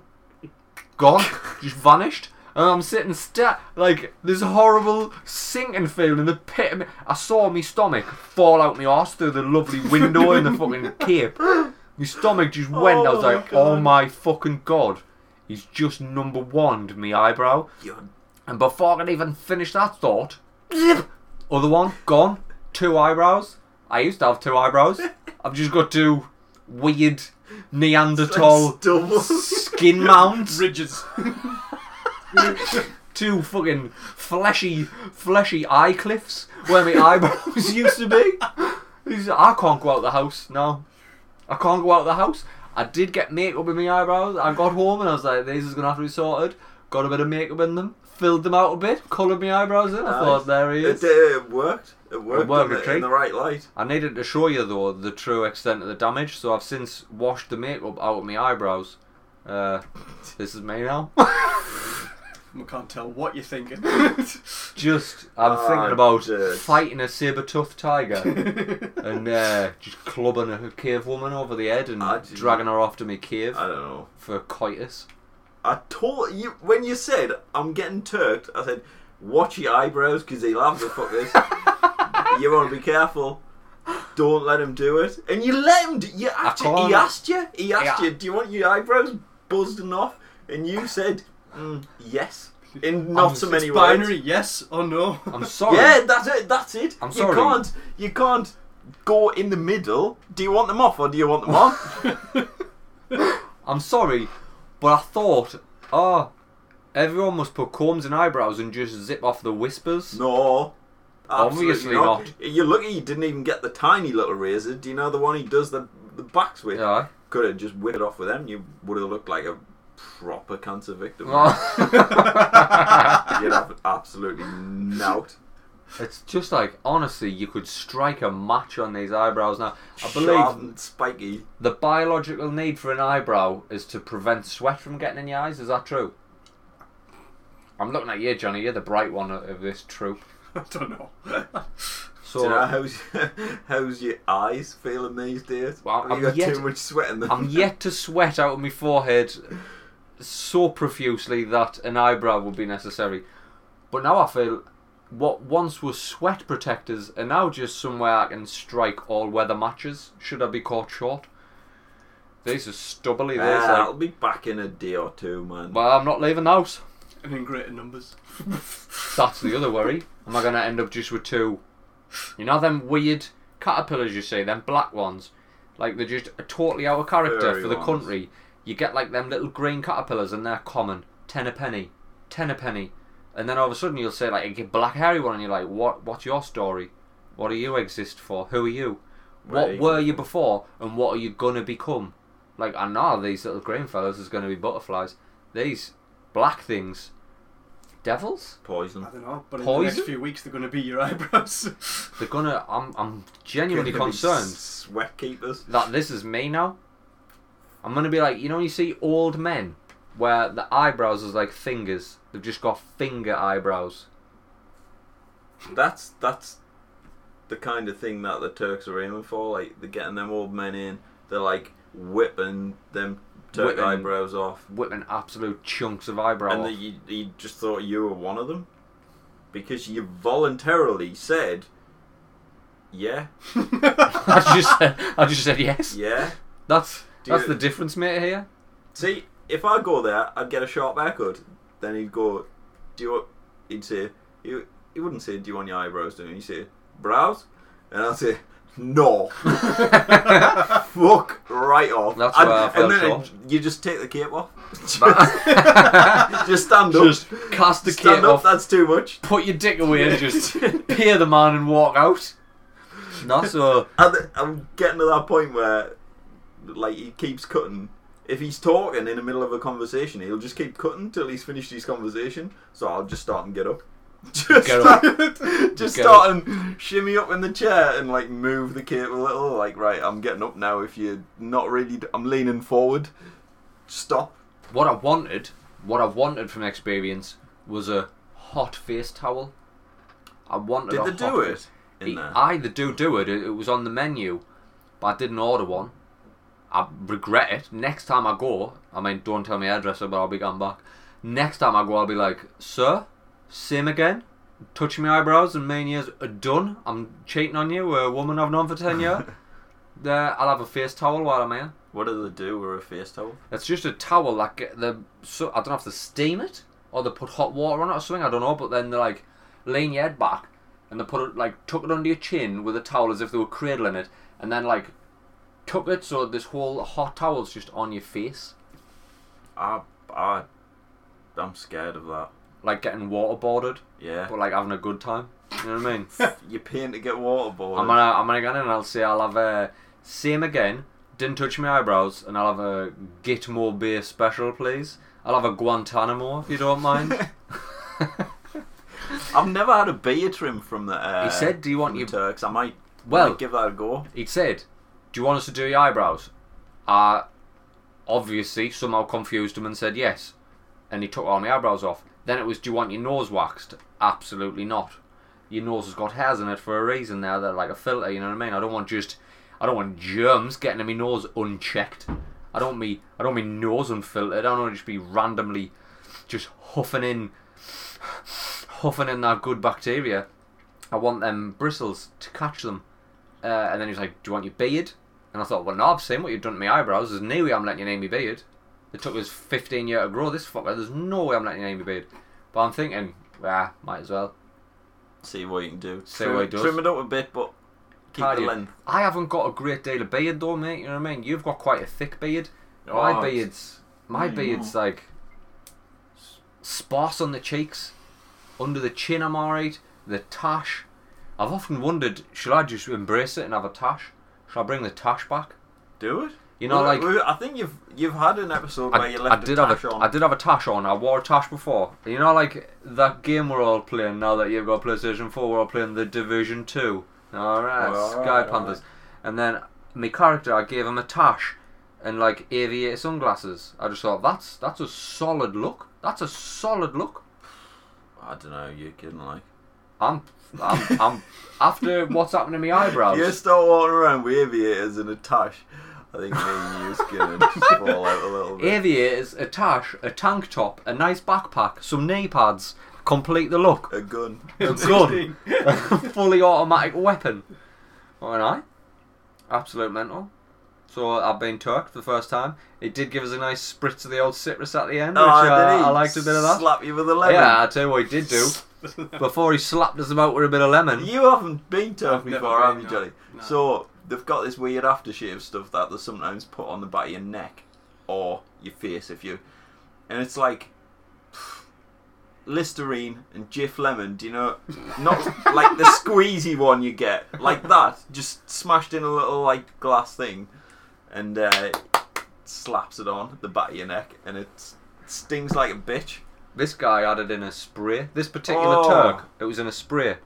gone, just vanished. And I'm sitting sta like this horrible sinking feeling in the pit. Of me. I saw my stomach fall out my arse through the lovely window in the fucking cape. My stomach just went. I was Oh like, oh my fucking god. He's just number one to me eyebrow. You're And before I could even finish that thought, zip, other one, gone. Two eyebrows. I used to have two eyebrows. I've just got two weird Neanderthal double. skin mounts. Ridges. Two fucking fleshy, fleshy eye cliffs where my eyebrows used to be. I can't go out the house now. I can't go out the house. I did get makeup in my eyebrows. I got home and I was like, "These is gonna have to be sorted." Got a bit of makeup in them. filled them out a bit, coloured my eyebrows in. I Nice. thought there he It, is. uh, worked. It worked, it worked in, the, in the right light. I needed to show you though the true extent of the damage, so I've since washed the makeup out of my eyebrows. Uh, this is me now. I can't tell what you're thinking. Just I'm Ah, thinking about just- fighting a saber-toothed tiger and uh, just clubbing a cave woman over the head and dragging her off to my cave I don't know. for coitus. I told you when you said I'm getting turked. I said, watch your eyebrows because he'll have the fuckers. you want to be careful. Don't let him do it. And you let him. Do, you actually, he asked you. He asked Yeah. you, do you want your eyebrows buzzing off? And you said, mm, yes. In not I'm- so it's many words. binary, yes or no. I'm sorry. Yeah, that's it. That's it. I'm you sorry. can't. You can't go in the middle. Do you want them off or do you want them on? I'm sorry, but I thought, oh, everyone must put combs in eyebrows and just zip off the whispers. no. Obviously not. You're lucky you didn't even get the tiny little razor. Do you know the one he does the the backs with? Yeah. Could have just whipped it off with them. You would have looked like a proper cancer victim. Oh. You'd have absolutely knout. It's just like honestly, you could strike a match on these eyebrows now. I Sharp believe and spiky. the biological need for an eyebrow is to prevent sweat from getting in your eyes. Is that true? I'm looking at you, Johnny. You're the bright one of this troop. I don't know. So Do you know how's how's your eyes feeling these days? Well, Have I'm you got yet- too much sweat in them? I'm yet to sweat out of my forehead so profusely that an eyebrow would be necessary. But now I feel what once was sweat protectors are now just somewhere I can strike all weather matches should I be caught short. These are stubbly. These Ah, I'll be back in a day or two, man. well, I'm not leaving the house. and in greater numbers. That's the other worry. Am I going to end up just with two? You know them weird caterpillars you see, them black ones, like they're just totally out of character Furry for the ones. country. You get like them little green caterpillars and they're common, ten a penny, ten a penny, and then all of a sudden you'll say like you get black hairy one and you're like, what? What's your story? What do you exist for? Who are you? Where What are you were you before, and what are you gonna become? Like I know these little green fellows is gonna be butterflies. These black things, devils. Poison. I don't know, but in the next few weeks they're going to be your eyebrows. They're gonna. I'm. I'm genuinely Gonna concerned Sweat keepers. that this is me now. I'm gonna be like, you know, when you see old men where the eyebrows is like fingers. They've just got finger eyebrows. That's that's the kind of thing that the Turks are aiming for. Like they're getting them old men in. They're like whipping them Turk Whipping- eyebrows off, Whipping absolute chunks of eyebrow. and that you, you just thought you were one of them because you voluntarily said, "Yeah, I just said. I just said yes. yeah." That's Do that's you- the difference, mate. Here. See, if I go there, I'd get a sharp haircut. Then he'd go, "Do you?" Want, he'd say, "He he wouldn't say, do you want your eyebrows done?' He'd say, brows,' and I'd say, "No." Fuck right off. That's and, where I fell and then short. you just take the cape off. Just just stand up. Just cast the stand cape up. off. That's too much. Put your dick away and just peer the man and walk out. Not so. And I'm getting to that point where, like, he keeps cutting. If he's talking in the middle of a conversation, he'll just keep cutting till he's finished his conversation. So I'll just start and get up. Just, Get start, up. just Get start and shimmy up in the chair and like move the cape a little. Like, right, I'm getting up now. If you're not really, I'm leaning forward. Stop. What I wanted, what I wanted from experience was a hot face towel. I wanted. Did a they hot do face- it in there? I they do do it. It was on the menu, but I didn't order one. I regret it. Next time I go, I mean, don't tell me hairdresser, but I'll be gone back. Next time I go, I'll be like, sir, same again. Touch my eyebrows and and yours are done. I'm cheating on you. We're a woman I've known for ten years. There, I'll have a face towel while I'm here. What do they do with a face towel? It's just a towel like uh, the so I don't know if they steam it or they put hot water on it or something. I don't know, but then they like lean your head back and they put it like tuck it under your chin with a towel as if they were cradling it, and then like tuck it so this whole hot towel's just on your face, I, I, I'm scared of that. like getting waterboarded, Yeah. but like having a good time. You know what I mean? You're paying to get waterboarded. I'm gonna I'm gonna go in and I'll say I'll have a same again. Didn't touch my eyebrows, and I'll have a Gitmo beer special, please. I'll have a Guantanamo if you don't mind. I've never had a beard trim from the. Uh, He said, "Do you want from your Turks?" I might. Well- might give that a go. He'd said, "Do you want us to do your eyebrows?" I obviously somehow confused him and said yes, and he took all my eyebrows off. Then it was, "Do you want your nose waxed?" Absolutely not. Your nose has got hairs in it for a reason. Now they're like a filter. You know what I mean? I don't want just, I don't want germs getting in my nose unchecked. I don't want me, I don't my nose unfiltered. I don't want to just be randomly, just huffing in, huffing in that good bacteria. I want them bristles to catch them. Uh, and then he's like, "Do you want your beard?" And I thought, "Well, no, I've seen what you've done to my eyebrows. There's no way I'm letting you name me beard. It took us 15 years to grow this fucker. There's no way I'm letting you name me beard." But I'm thinking, ah, might as well. See what you can do. See trim, what he does. Trim it up a bit, but keep How the length. I haven't got a great deal of beard though, mate. You know what I mean? You've got quite a thick beard. Oh, my beard's my beard's like sparse on the cheeks, under the chin. I'm alright. The tash. I've often wondered, should I just embrace it and have a tash? Should I bring the tash back? Do it. You know, Well, like we- I think you've you've had an episode where I, you I left did a have tash a on. I did have a tash on. I wore a tash before. You know, like that game we're all playing now that you've got PlayStation Four. We're all playing the Division Two. All right, Oh, Sky alright, Panthers. And then my character, I gave him a tash and like aviator sunglasses. I just thought that's that's a solid look. That's a solid look. I don't know. You're kidding, like. I'm I'm, I'm after what's happened to my eyebrows. You start walking around with aviators and a tash. I think me and you's gonna just fall out a little bit. Aviators, a tash, a tank top, a nice backpack, some knee pads, complete the look. A gun. A gun. a fully automatic weapon. What an eye. Absolute mental. So I've been turked for the first time. It did give us a nice spritz of the old citrus at the end, which Oh, uh, did he I liked a bit of that. Slap you with a lemon. Yeah, I tell you what he did do. Before he slapped us about with a bit of lemon. You haven't been to I've it never before, been, have you, no. Johnny? No. So they've got this weird aftershave stuff that they sometimes put on the back of your neck or your face if you, and it's like Listerine and Jif lemon. Do you know? Not like the squeezy one you get, like that, just smashed in a little like glass thing, and uh, slaps it on the back of your neck, and it stings like a bitch. This guy had it in a spray. This particular Oh. Turk, it was in a spray.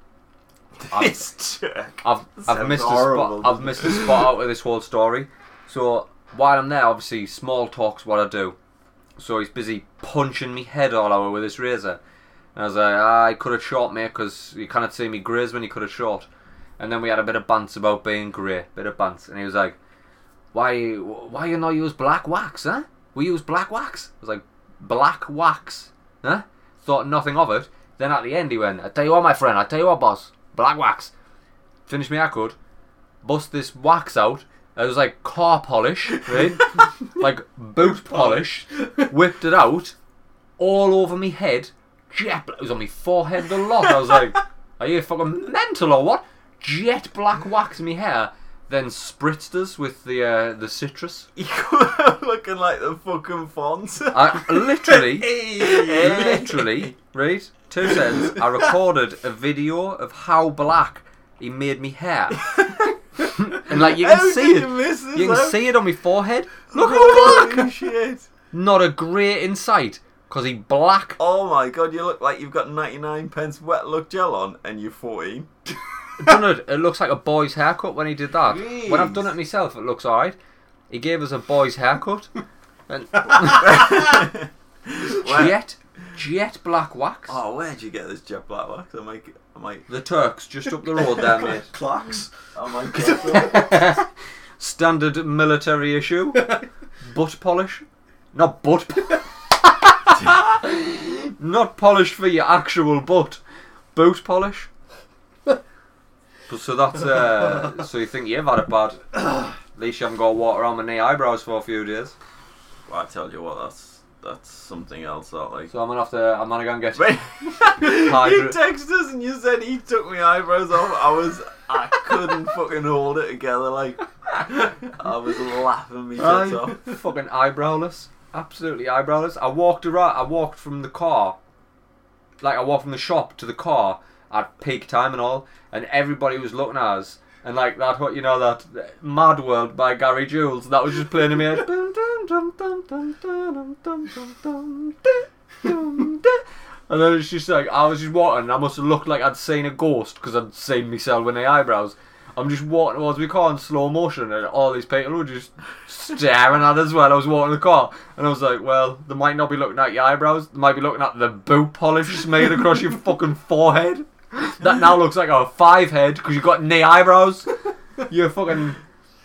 I've- It's jerk. I've I've Sounds missed a horrible, spot. I've doesn't missed it? a spot out of this whole story. So while I'm there, obviously small talk's what I do. So he's busy punching me head all over with his razor, and I was like, ah, I could have shot me because you cannot see me graze when he could have shot. And then we had a bit of bants about being grey, bit of bants, and he was like, why why you not use black wax, huh? We use black wax. I was like, black wax, huh? Thought nothing of it. Then at the end he went, I tell you what, my friend, I tell you what, boss, black wax. Finish me haircut, bust this wax out. It was like car polish, right? like boot polish. Whipped it out, all over me head. Jet black. It was on my forehead the lot. I was like, are you fucking mental or what? Jet black wax in my hair. Then spritzed us with the uh, the citrus. You come out looking like the fucking Fonz. I literally, literally, right? Two seconds. I recorded a video of how black he made me hair, and like you can How see it. You, You can see it on my forehead. Look how black. Shit! Not a grey in sight, cause he black. Oh my god, you look like you've got 99 pence wet look gel on and you're 14. Done it. It looks like a boy's haircut when he did that. When I've done it myself, it looks alright. He gave us a boy's haircut. And jet, jet black wax. Oh, where'd you get this jet black wax? I might, I might, The Turks just up the road there, mate. Clocks. I might get some. Standard military issue. butt polish. Not butt. Not polish for your actual butt. Boot polish. But so that's uh, so you think you've had it bad? At least you haven't got water on my knee eyebrows for a few days. Well, I tell you what, that's that's something else. That like. So I'm gonna have to. I'm gonna go and get. Wait, you Hydra- texted us and you said he took my eyebrows off. I was, I couldn't fucking hold it together. Like, I was laughing me tits off. fucking eyebrowless. Absolutely eyebrowless. I walked around. I walked from the car, like I walked from the shop to the car at peak time and all, and everybody was looking at us. And like that, what you know, that Mad World by Gary Jules, that was just playing in my head. And then it's just like I was just walking, and I must have looked like I'd seen a ghost because I'd seen myself with the eyebrows. I'm just walking towards my car in slow motion, and all these people were just staring at us while I was walking the car. And I was like, well, they might not be looking at your eyebrows, they might be looking at the boot polish smeared across your fucking forehead. That now looks like a five head because you've got knee eyebrows. You're fucking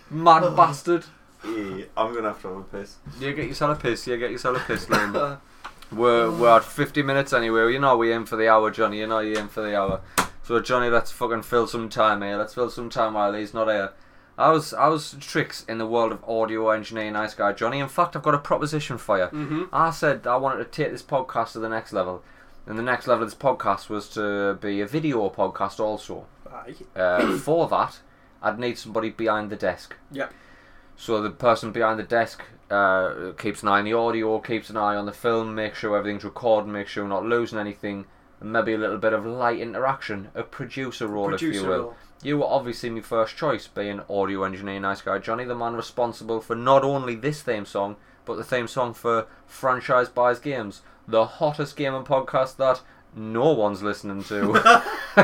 mad bastard. Yeah, I'm gonna have to have a piss. You get yourself a piss, you get yourself a piss, Liam. We're, we're at 50 minutes anyway. You know we aim for the hour, Johnny. You know you aim for the hour. So Johnny, let's fucking fill some time here. Let's fill some time while he's not here. I was I was tricks in the world of audio engineering, nice guy Johnny. In fact, I've got a proposition for you. Mm-hmm. I said I wanted to take this podcast to the next level, and the next level of this podcast was to be a video podcast also. Aye. Uh, for that, I'd need somebody behind the desk. Yep. So the person behind the desk uh, keeps an eye on the audio, keeps an eye on the film, make sure everything's recorded, make sure we're not losing anything, and maybe a little bit of light interaction, a producer role, if you will. role. You were obviously my first choice, being audio engineer, nice guy Johnny, the man responsible for not only this theme song, but the theme song for Franchise Buys Games, the hottest gaming podcast that no one's listening to.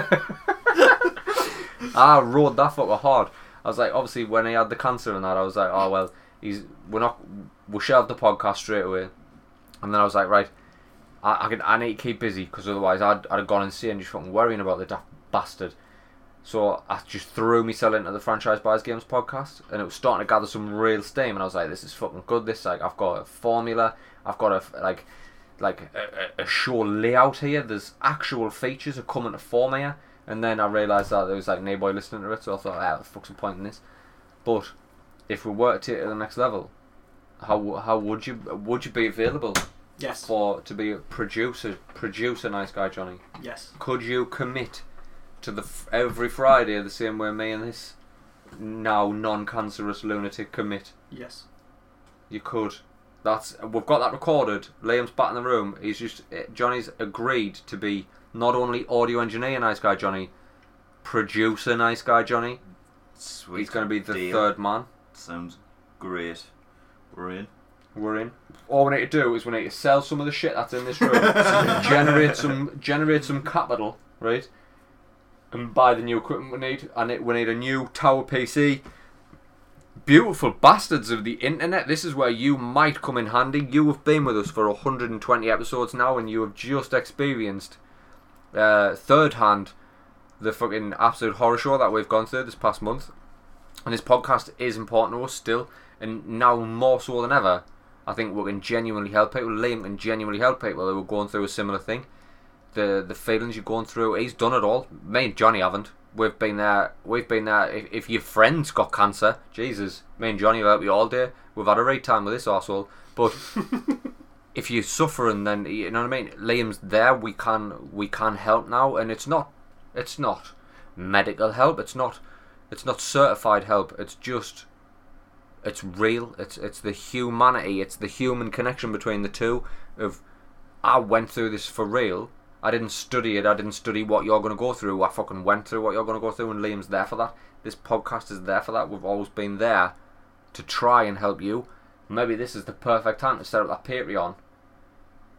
I rode that fucker hard. I was like, obviously, when he had the cancer and that, I was like, oh well, he's we're not we shelved the podcast straight away, and then I was like, right, I I, can, I need to keep busy because otherwise I'd I'd have gone insane just fucking worrying about the daft bastard. So I just threw myself into the franchise buys games podcast, and it was starting to gather some real steam. And I was like, "This is fucking good. This like I've got a formula. I've got a like like a, a a show layout here. There's actual features are coming to form here." And then I realised that there was like nobody listening to it, so I thought, "Ah, what the fuck's the point in this?" But if we were to take it to the next level, how how would you would you be available Yes. for to be a producer producer nice guy Johnny? Yes. could you commit to the f- every Friday the same way me and this now non-cancerous lunatic commit? Yes. You could. That's we've got that recorded. Liam's back in the room. He's just eh, Johnny's agreed to be not only audio engineer, nice guy Johnny, producer, nice guy Johnny. Sweet. He's going to be the deal. third man. Sounds great. We're in. We're in. All we need to do is we need to sell some of the shit that's in this room, generate some generate some capital, right? And buy the new equipment we need. And it, we need a new tower PC. Beautiful bastards of the internet. This is where you might come in handy. You have been with us for 120 episodes now, and you have just experienced uh, third hand the fucking absolute horror show that we've gone through this past month. And this podcast is important to us still, and now more so than ever. I think we can genuinely help people. Liam can genuinely help people who are going through a similar thing. The the feelings you're going through. He's done it all. Me and Johnny haven't. We've been there. We've been there. If, if your friend's got cancer, Jesus, me and Johnny have helped you all day. We've had a great time with this arsehole. But if you're suffering, then you know what I mean. Liam's there. We can we can help now, and it's not it's not medical help. It's not it's not certified help. It's just it's real. It's it's the humanity. It's the human connection between the two. Of I went through this for real. I didn't study it. I didn't study what you're going to go through. I fucking went through what you're going to go through, and Liam's there for that. This podcast is there for that. We've always been there to try and help you. Maybe this is the perfect time to set up that Patreon.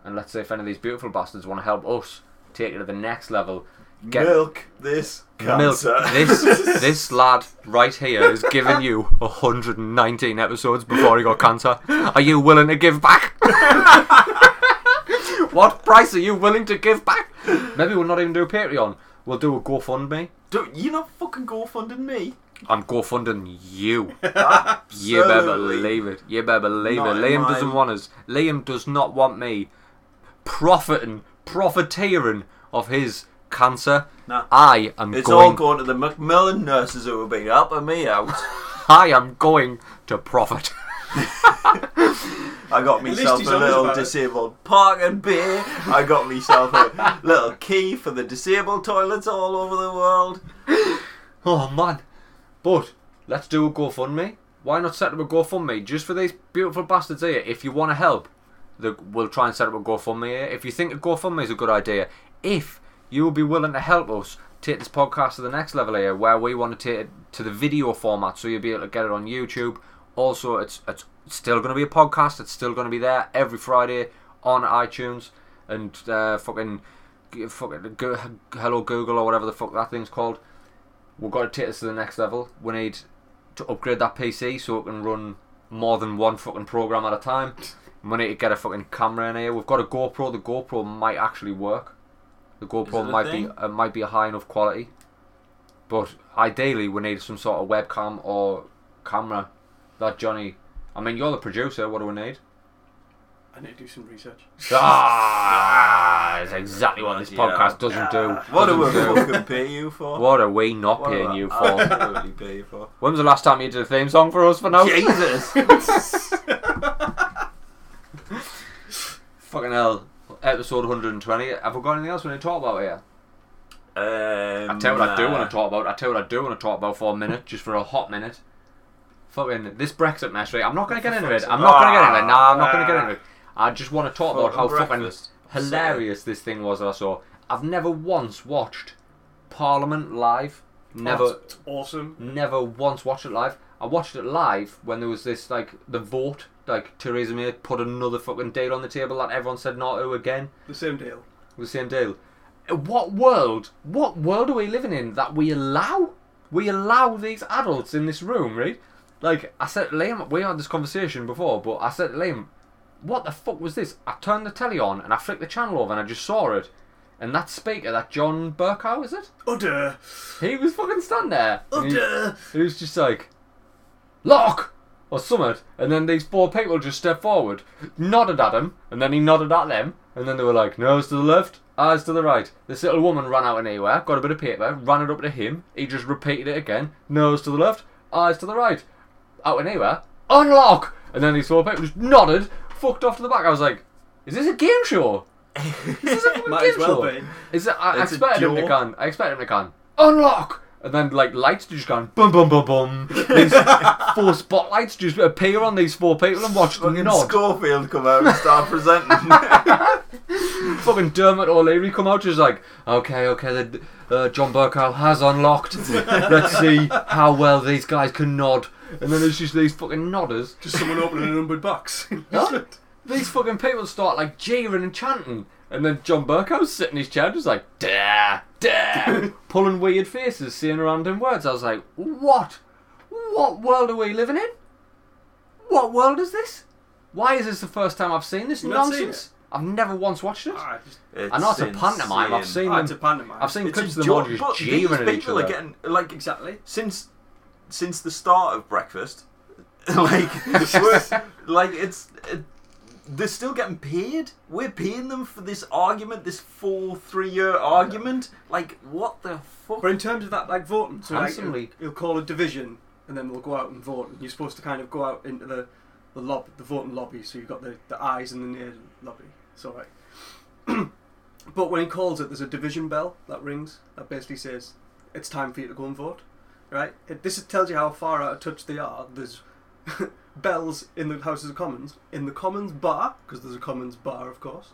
And let's say if any of these beautiful bastards want to help us take it to the next level, Get- Milk this Milk. cancer. This this lad right here has given you 119 episodes before he got cancer. Are you willing to give back? what price are you willing to give back? Maybe we'll not even do a Patreon. We'll do a GoFundMe. Don't you not fucking go funding me? I'm GoFunding you. You better believe it. You better believe Not it. Liam my- doesn't want us. Liam does not want me profiting, profiteering of his cancer. Nah. I am It's going. all going to the Macmillan nurses who have been helping me out. I am going to profit. I got myself a little about it. disabled parking bay. I got myself a little key for the disabled toilets all over the world. Oh man. But let's do a GoFundMe. Why not set up a GoFundMe just for these beautiful bastards here? If you want to help, we'll try and set up a GoFundMe here. If you think a GoFundMe is a good idea, if you will be willing to help us take this podcast to the next level here, where we want to take it to the video format, so you'll be able to get it on YouTube. Also, it's it's still going to be a podcast. It's still going to be there every Friday on iTunes. and uh, fucking, fucking go, hello Google or whatever the fuck that thing's called. We've got to take this to the next level. We need to upgrade that PC so it can run more than one fucking program at a time. We need to get a fucking camera in here. We've got a GoPro. The GoPro might actually work. The GoPro might thing? be uh, might be a high enough quality, but ideally we need some sort of webcam or camera that Johnny. I mean, you're the producer. What do we need? I need to do some research. Ah, that's exactly what this Yeah. podcast doesn't do. What do we Doesn't do. fucking pay you for? What are we not What paying I you for? Absolutely pay you for. when was the last time you did a theme song for us for now? Jesus. Fucking hell. Episode 120. Have we got anything else we need to talk about here? Um, I tell you what I do want to talk about. I tell you what I do want to talk about for a minute, just for a hot minute. Fucking this Brexit mess, right? I'm not going to get into it. I'm not going to get into it. Ah. Nah, I'm not going to get into it. I just want to talk about how fucking hilarious this thing was that I saw. I've never once watched Parliament live. Never, it's awesome. never once watched it live. I watched it live when there was this like the vote, like Theresa May put another fucking deal on the table that everyone said no to again. The same deal. The same deal. What world? What world are we living in that we allow? We allow these adults in this room, right? Like I said, to Liam, we had this conversation before, but I said to Liam, "What the fuck was this?" I turned the telly on and I flicked the channel over and I just saw it, and that speaker, that John Bercow, is it? Oh Udder! He was fucking standing there. and he- he was just like, lock! Or summit. And then these four people just stepped forward, nodded at him, and then he nodded at them, and then they were like, noes to the left, ayes to the right. This little woman ran out anywhere, got a bit of paper, ran it up to him, he just repeated it again, noes to the left, ayes to the right. Out anywhere, unlock! And then these four people just nodded, fucked off to the back. I was like, is this a game show? Is this a fucking Might game as well show? be. Is it, I, I It's a expected him to jaw. can. I expected him to can. Unlock! And then like lights just gone boom boom boom boom. These four spotlights just appear on these four people and watch them Fucking nod. Schofield come out and start presenting. Fucking Dermot O'Leary come out just like, okay, okay, the, uh, John Bercow has unlocked. Let's see how well these guys can nod. And then there's just these fucking nodders. Just someone opening a numbered box. Huh? These fucking people start like jeering and chanting. And then John Bercow's sitting in his chair just like, da, da, pulling weird faces, saying random words. I was like, what? What world are we living in? What world is this? Why is this the first time I've seen this You've not seen nonsense? I've never once watched it. Ah, just, It's I know it's a pantomime. I've insane. seen ah, them. it's a pantomime. I've seen It's clips of them all joke, just but these jeering at each people other. are getting like Exactly. since since the start of breakfast, like we're, like it's it, they're still getting paid. We're paying them for this argument, this full three year argument. Like what the fuck? But in terms of that, like voting, so like, Handsomely. he'll, he'll call a division, and then they'll go out and vote. And you're supposed to kind of go out into the the lob, the voting lobby. So you've got the the eyes and the near lobby. So right. but when he calls it, there's a division bell that rings that basically says it's time for you to go and vote. Right. It, this tells you how far out of touch they are. There's bells in the Houses of Commons, in the Commons bar, because there's a Commons bar, of course,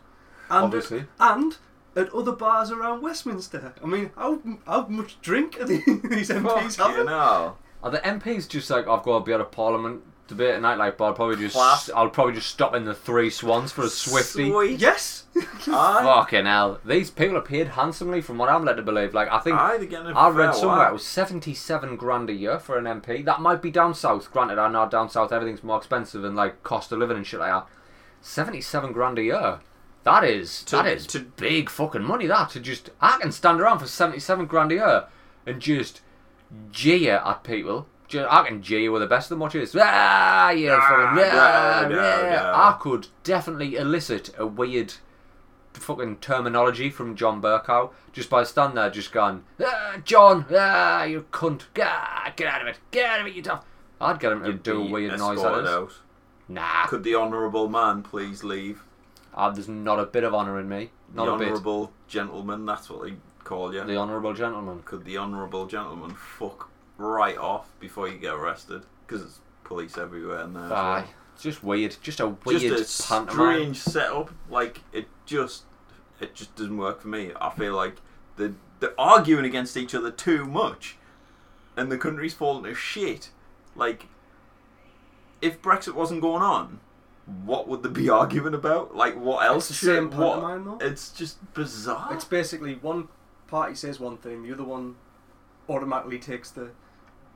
and Obviously. and at other bars around Westminster. I mean, how how much drink are the, these MPs Fucking having? hell. Are the MPs just like I've got to be out of Parliament debate tonight? Like, but I'll probably just Class. I'll probably just stop in the Three Swans for a Swifty. Sweet. Yes. Aye. Fucking hell! These people are paid handsomely, from what I'm led to believe. Like, I think Aye, they're getting a I read somewhere whack. it was seventy-seven grand a year for an MP. That might be down south. Granted, I know down south everything's more expensive and like cost of living and shit like that. Seventy-seven grand a year. That is To- that is to- big fucking money. That to just I can stand around for seventy-seven grand a year and just jeer at people. I can jeer with the best of them. Watch this. Ah, yeah, Ah, fucking, yeah, yeah, yeah. yeah. I could definitely elicit a weird fucking terminology from John Bercow just by standing there, just going, ah, John, ah, you cunt, ah, get out of it, get out of it, you tough. I'd get him to You'd do a weird noise at us. out. Nah, Could the honourable man please leave? ah, there's not a bit of honour in me. Not the a bit. honourable gentleman, that's what they call you. The honourable gentleman. Could the honourable gentleman fuck right off before you get arrested? Because it's police everywhere in there. Aye. well. It's just weird. Just a weird just a pantomime. strange setup. Like it just, it just doesn't work for me. I feel like they're, they're arguing against each other too much, and the country's falling to shit. Like, if Brexit wasn't going on, what would they be arguing about? Like what else? It's the same should- what- pantomime though. It's just bizarre. It's basically one party says one thing, the other one automatically takes the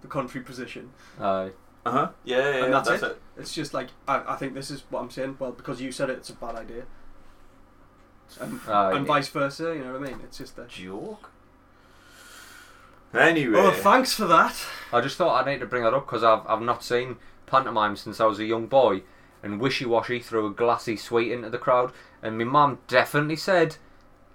the contrary position. Aye. Uh huh. Yeah, yeah, yeah. And that's that's it. it. It's just like I, I think this is what I'm saying. Well, because you said it, it's a bad idea, and, Aye. and vice versa. You know what I mean? It's just a. Joke. Anyway. Oh, thanks for that. I just thought I need to bring that up because I've, I've not seen pantomime since I was a young boy. And Wishy Washy threw a glassy sweet into the crowd. And my mum definitely said,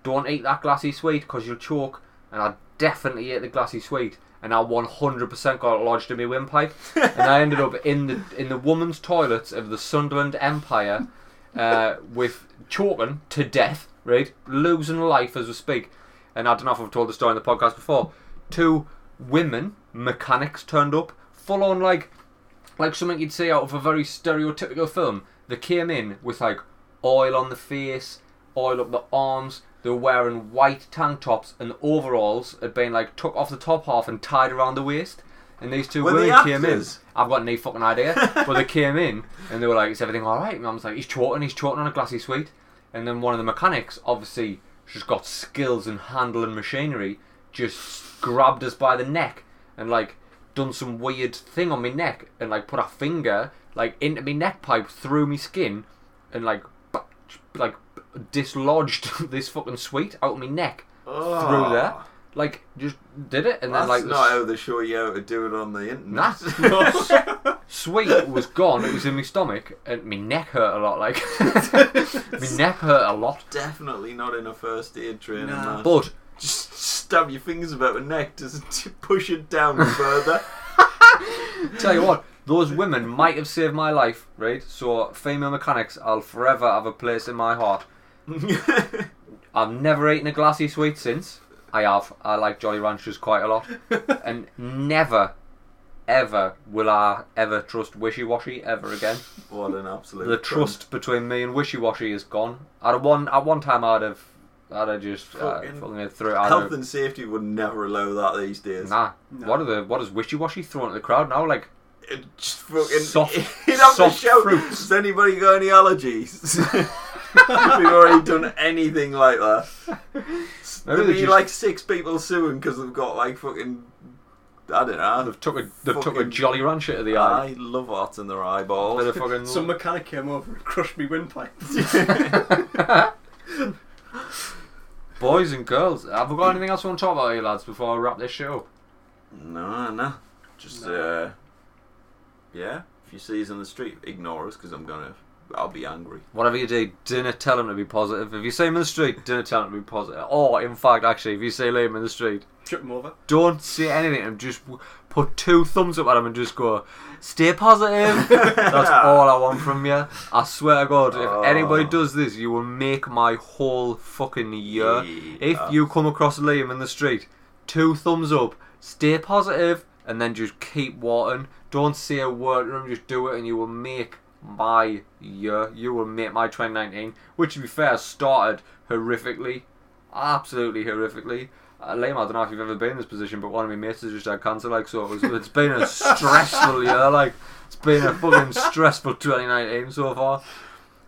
Don't eat that glassy sweet because you'll choke. And I definitely ate the glassy sweet. And I 100% got lodged in my windpipe. and I ended up in the in the women's toilets of the Sunderland Empire uh, with choking to death, right? Losing life as we speak. And I don't know if I've told the story in the podcast before. Two women mechanics turned up, full on like like something you'd see out of a very stereotypical film. They came in with like oil on the face, oil up the arms. They were wearing white tank tops and overalls had been like took off the top half and tied around the waist. And these two Were they women came in. actors? I've got no fucking idea. but they came in and they were like, "Is everything all right?" Mum's like, "He's choking. He's choking on a glassy sweet." And then one of the mechanics, obviously, she's got skills in handling machinery, just grabbed us by the neck and like done some weird thing on my neck and like put a finger like into my neck pipe through my skin and like like dislodged this fucking sweet out of my neck Oh. through ah. there. Like just did it and That's then like not the how they show you how to do it on the Nah. internet. sweet was gone. It was in my stomach, and my neck hurt a lot. Like my neck hurt a lot. Definitely not in a first aid training. Nah. But just stab your fingers about the neck to, to push it down further. tell you what, those women might have saved my life, right? So female mechanics, I'll forever have a place in my heart. I've never eaten a glassy sweet since. I have. I like Jolly Ranchers quite a lot, and never, ever will I ever trust Wishy Washy ever again. what an absolute. the cunt. trust between me and Wishy Washy is gone. At one at one time, I'd have, I'd have just uh, Fucking fucking threw it. I'd Health have, and safety would never allow that these days. nah. No. What are the what is Wishy Washy throwing at the crowd now? Like It just fucking Soft- You'd have soft to shout. fruits. Has anybody got any allergies? We've already done anything like that. Maybe There'd be just- like six people suing because they've got like fucking. I don't know. they've took a they've took a Fucking- Jolly Rancher to the eye. I love art in their Bit eyeballs. fucking Some mechanic came over and crushed me windpipe. boys and girls. Have we got anything else we want to talk about, you lads, before I wrap this show? no, no. Just No. uh, yeah. If you see us in the street, ignore us because I'm gonna. I'll be angry. Whatever you do, dinner tell him to be positive. If you see him in the street, dinner tell him to be positive. Or, in fact, actually, if you see Liam in the street, Trip him over. don't say anything and just put two thumbs up at him and just go, stay positive. That's all I want from you. I swear to God, Oh. if anybody does this, you will make my whole fucking year. If you come across Liam in the street, two thumbs up, stay positive, and then just keep walking. Don't say a word to him, just do it, and you will make my year. You will make my 2019, which, to be fair, started horrifically. Absolutely horrifically. Uh, Liam, I don't know if you've ever been in this position, but one of my mates has just had cancer, like, so it was, it's been a stressful year, like, it's been a fucking stressful 2019 so far.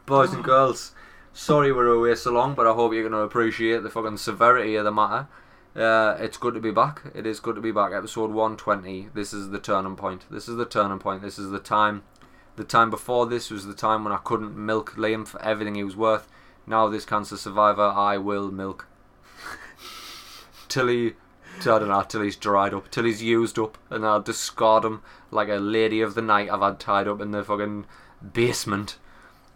Boys and girls, sorry we're away so long, but I hope you're going to appreciate the fucking severity of the matter. Uh, it's good to be back. It is good to be back. Episode 120. This is the turning point. This is the turning point. This is the time. The time before this was the time when I couldn't milk Liam for everything he was worth. Now, this cancer survivor, I will milk. till he, till, I don't know, till he's dried up, till he's used up, and I'll discard him like a lady of the night I've had tied up in the fucking basement.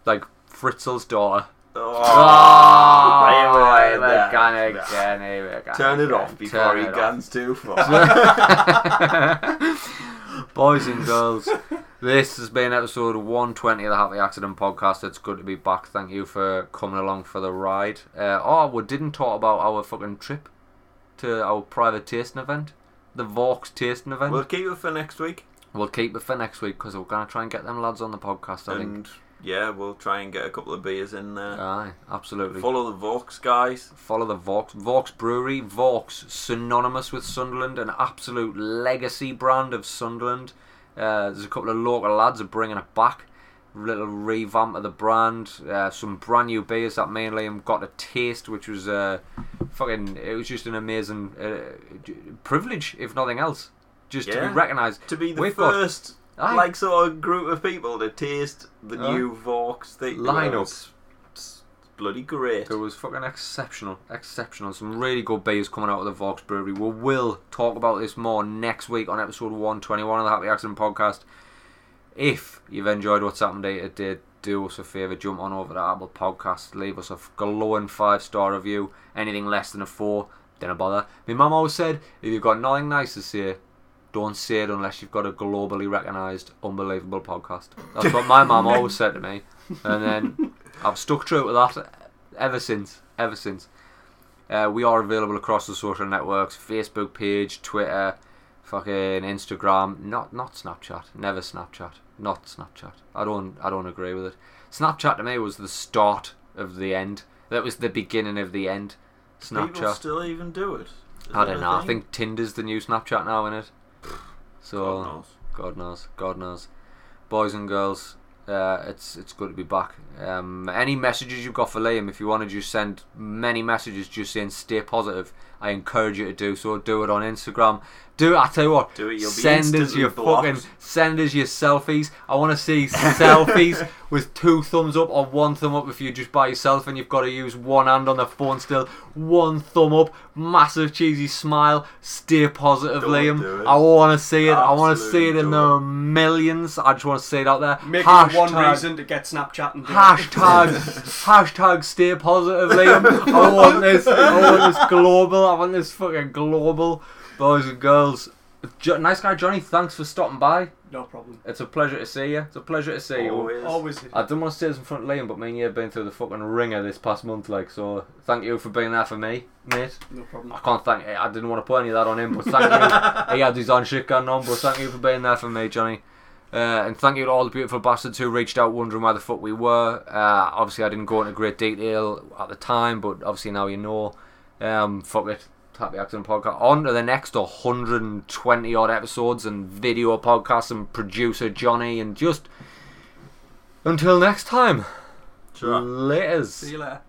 Like Fritzl's daughter. Oh, Oh, we're gonna again, we're gonna Turn it again. off before Turn he off. guns too far. Boys and girls, this has been episode 120 of the Happy Accident podcast. It's good to be back. Thank you for coming along for the ride. Uh, oh, we didn't talk about our fucking trip to our private tasting event, the Vaux tasting event. we'll keep it for next week, We'll keep it for next week because we're gonna try and get them lads on the podcast. I think. Yeah, we'll try and get a couple of beers in there. Aye, absolutely. Follow the Vaux guys. Follow the Vaux Vaux Brewery. Vaux, synonymous with Sunderland, an absolute legacy brand of Sunderland. Uh, there's a couple of local lads are bringing it back. little revamp of the brand. Uh, some brand new beers that me and Liam got to taste, which was uh, fucking. It was just an amazing uh, privilege, if nothing else, just to be recognised. To be the We've first, Aye. like, sort of group of people to taste the Aye. new Vaux thing. Lineup. It's, it's bloody great. It was fucking exceptional, exceptional. Some really good beers coming out of the Vaux Brewery. We will talk about this more next week on episode 121 of the Happy Accident Podcast. If you've enjoyed what's happened day to day, do us a favour, jump on over to Apple Podcasts, leave us a glowing five star review. Anything less than a four, don't bother. My mum always said, if you've got nothing nice to say, don't say it unless you've got a globally recognised, unbelievable podcast. That's what my mum always said to me. And then I've stuck true to that ever since. Ever since. Uh, we are available across the social networks: Facebook page, Twitter, fucking Instagram. Not not Snapchat. Never Snapchat. Not Snapchat. I don't I don't agree with it. Snapchat to me was the start of the end. That was the beginning of the end. People Snapchat. still even do it. Is I don't know. I think Tinder's the new Snapchat now, innit? So God knows. God knows, God knows. Boys and girls, uh, it's it's good to be back. Um, any messages you've got for Liam, if you want to just send many messages just saying stay positive, I encourage you to do so. Do it on Instagram. Do it. I tell you what. Do it, you'll be send us your blocked. fucking send us your selfies. I want to see selfies with two thumbs up or one thumb up if you're just by yourself and you've got to use one hand on the phone still. One thumb up, massive cheesy smile. Stay positive, Don't Liam. do it. I want to see it. I want to see it in the millions. I just want to see it out there. Make it one reason to get Snapchat and do it. Hashtag hashtag stay positive, Liam. I want this. I want this global. I want this fucking global. Boys and girls. Jo- nice guy Johnny. Thanks for stopping by. No problem. It's a pleasure to see you. It's a pleasure to see you. Always. Always. I don't want to say this in front of Liam, but me and you have been through the fucking ringer this past month, like so. Thank you for being there for me, mate. No problem. I can't thank. I didn't want to put any of that on him, but thank you. he had his own shit going on, but thank you for being there for me, Johnny. Uh, and thank you to all the beautiful bastards who reached out wondering where the fuck we were. Uh, obviously, I didn't go into great detail at the time, but obviously now you know. Um, fuck it. Happy Accident Podcast. On to the next 120 odd episodes and video podcasts and producer Johnny and just until next time. Sure. Laters. See you later.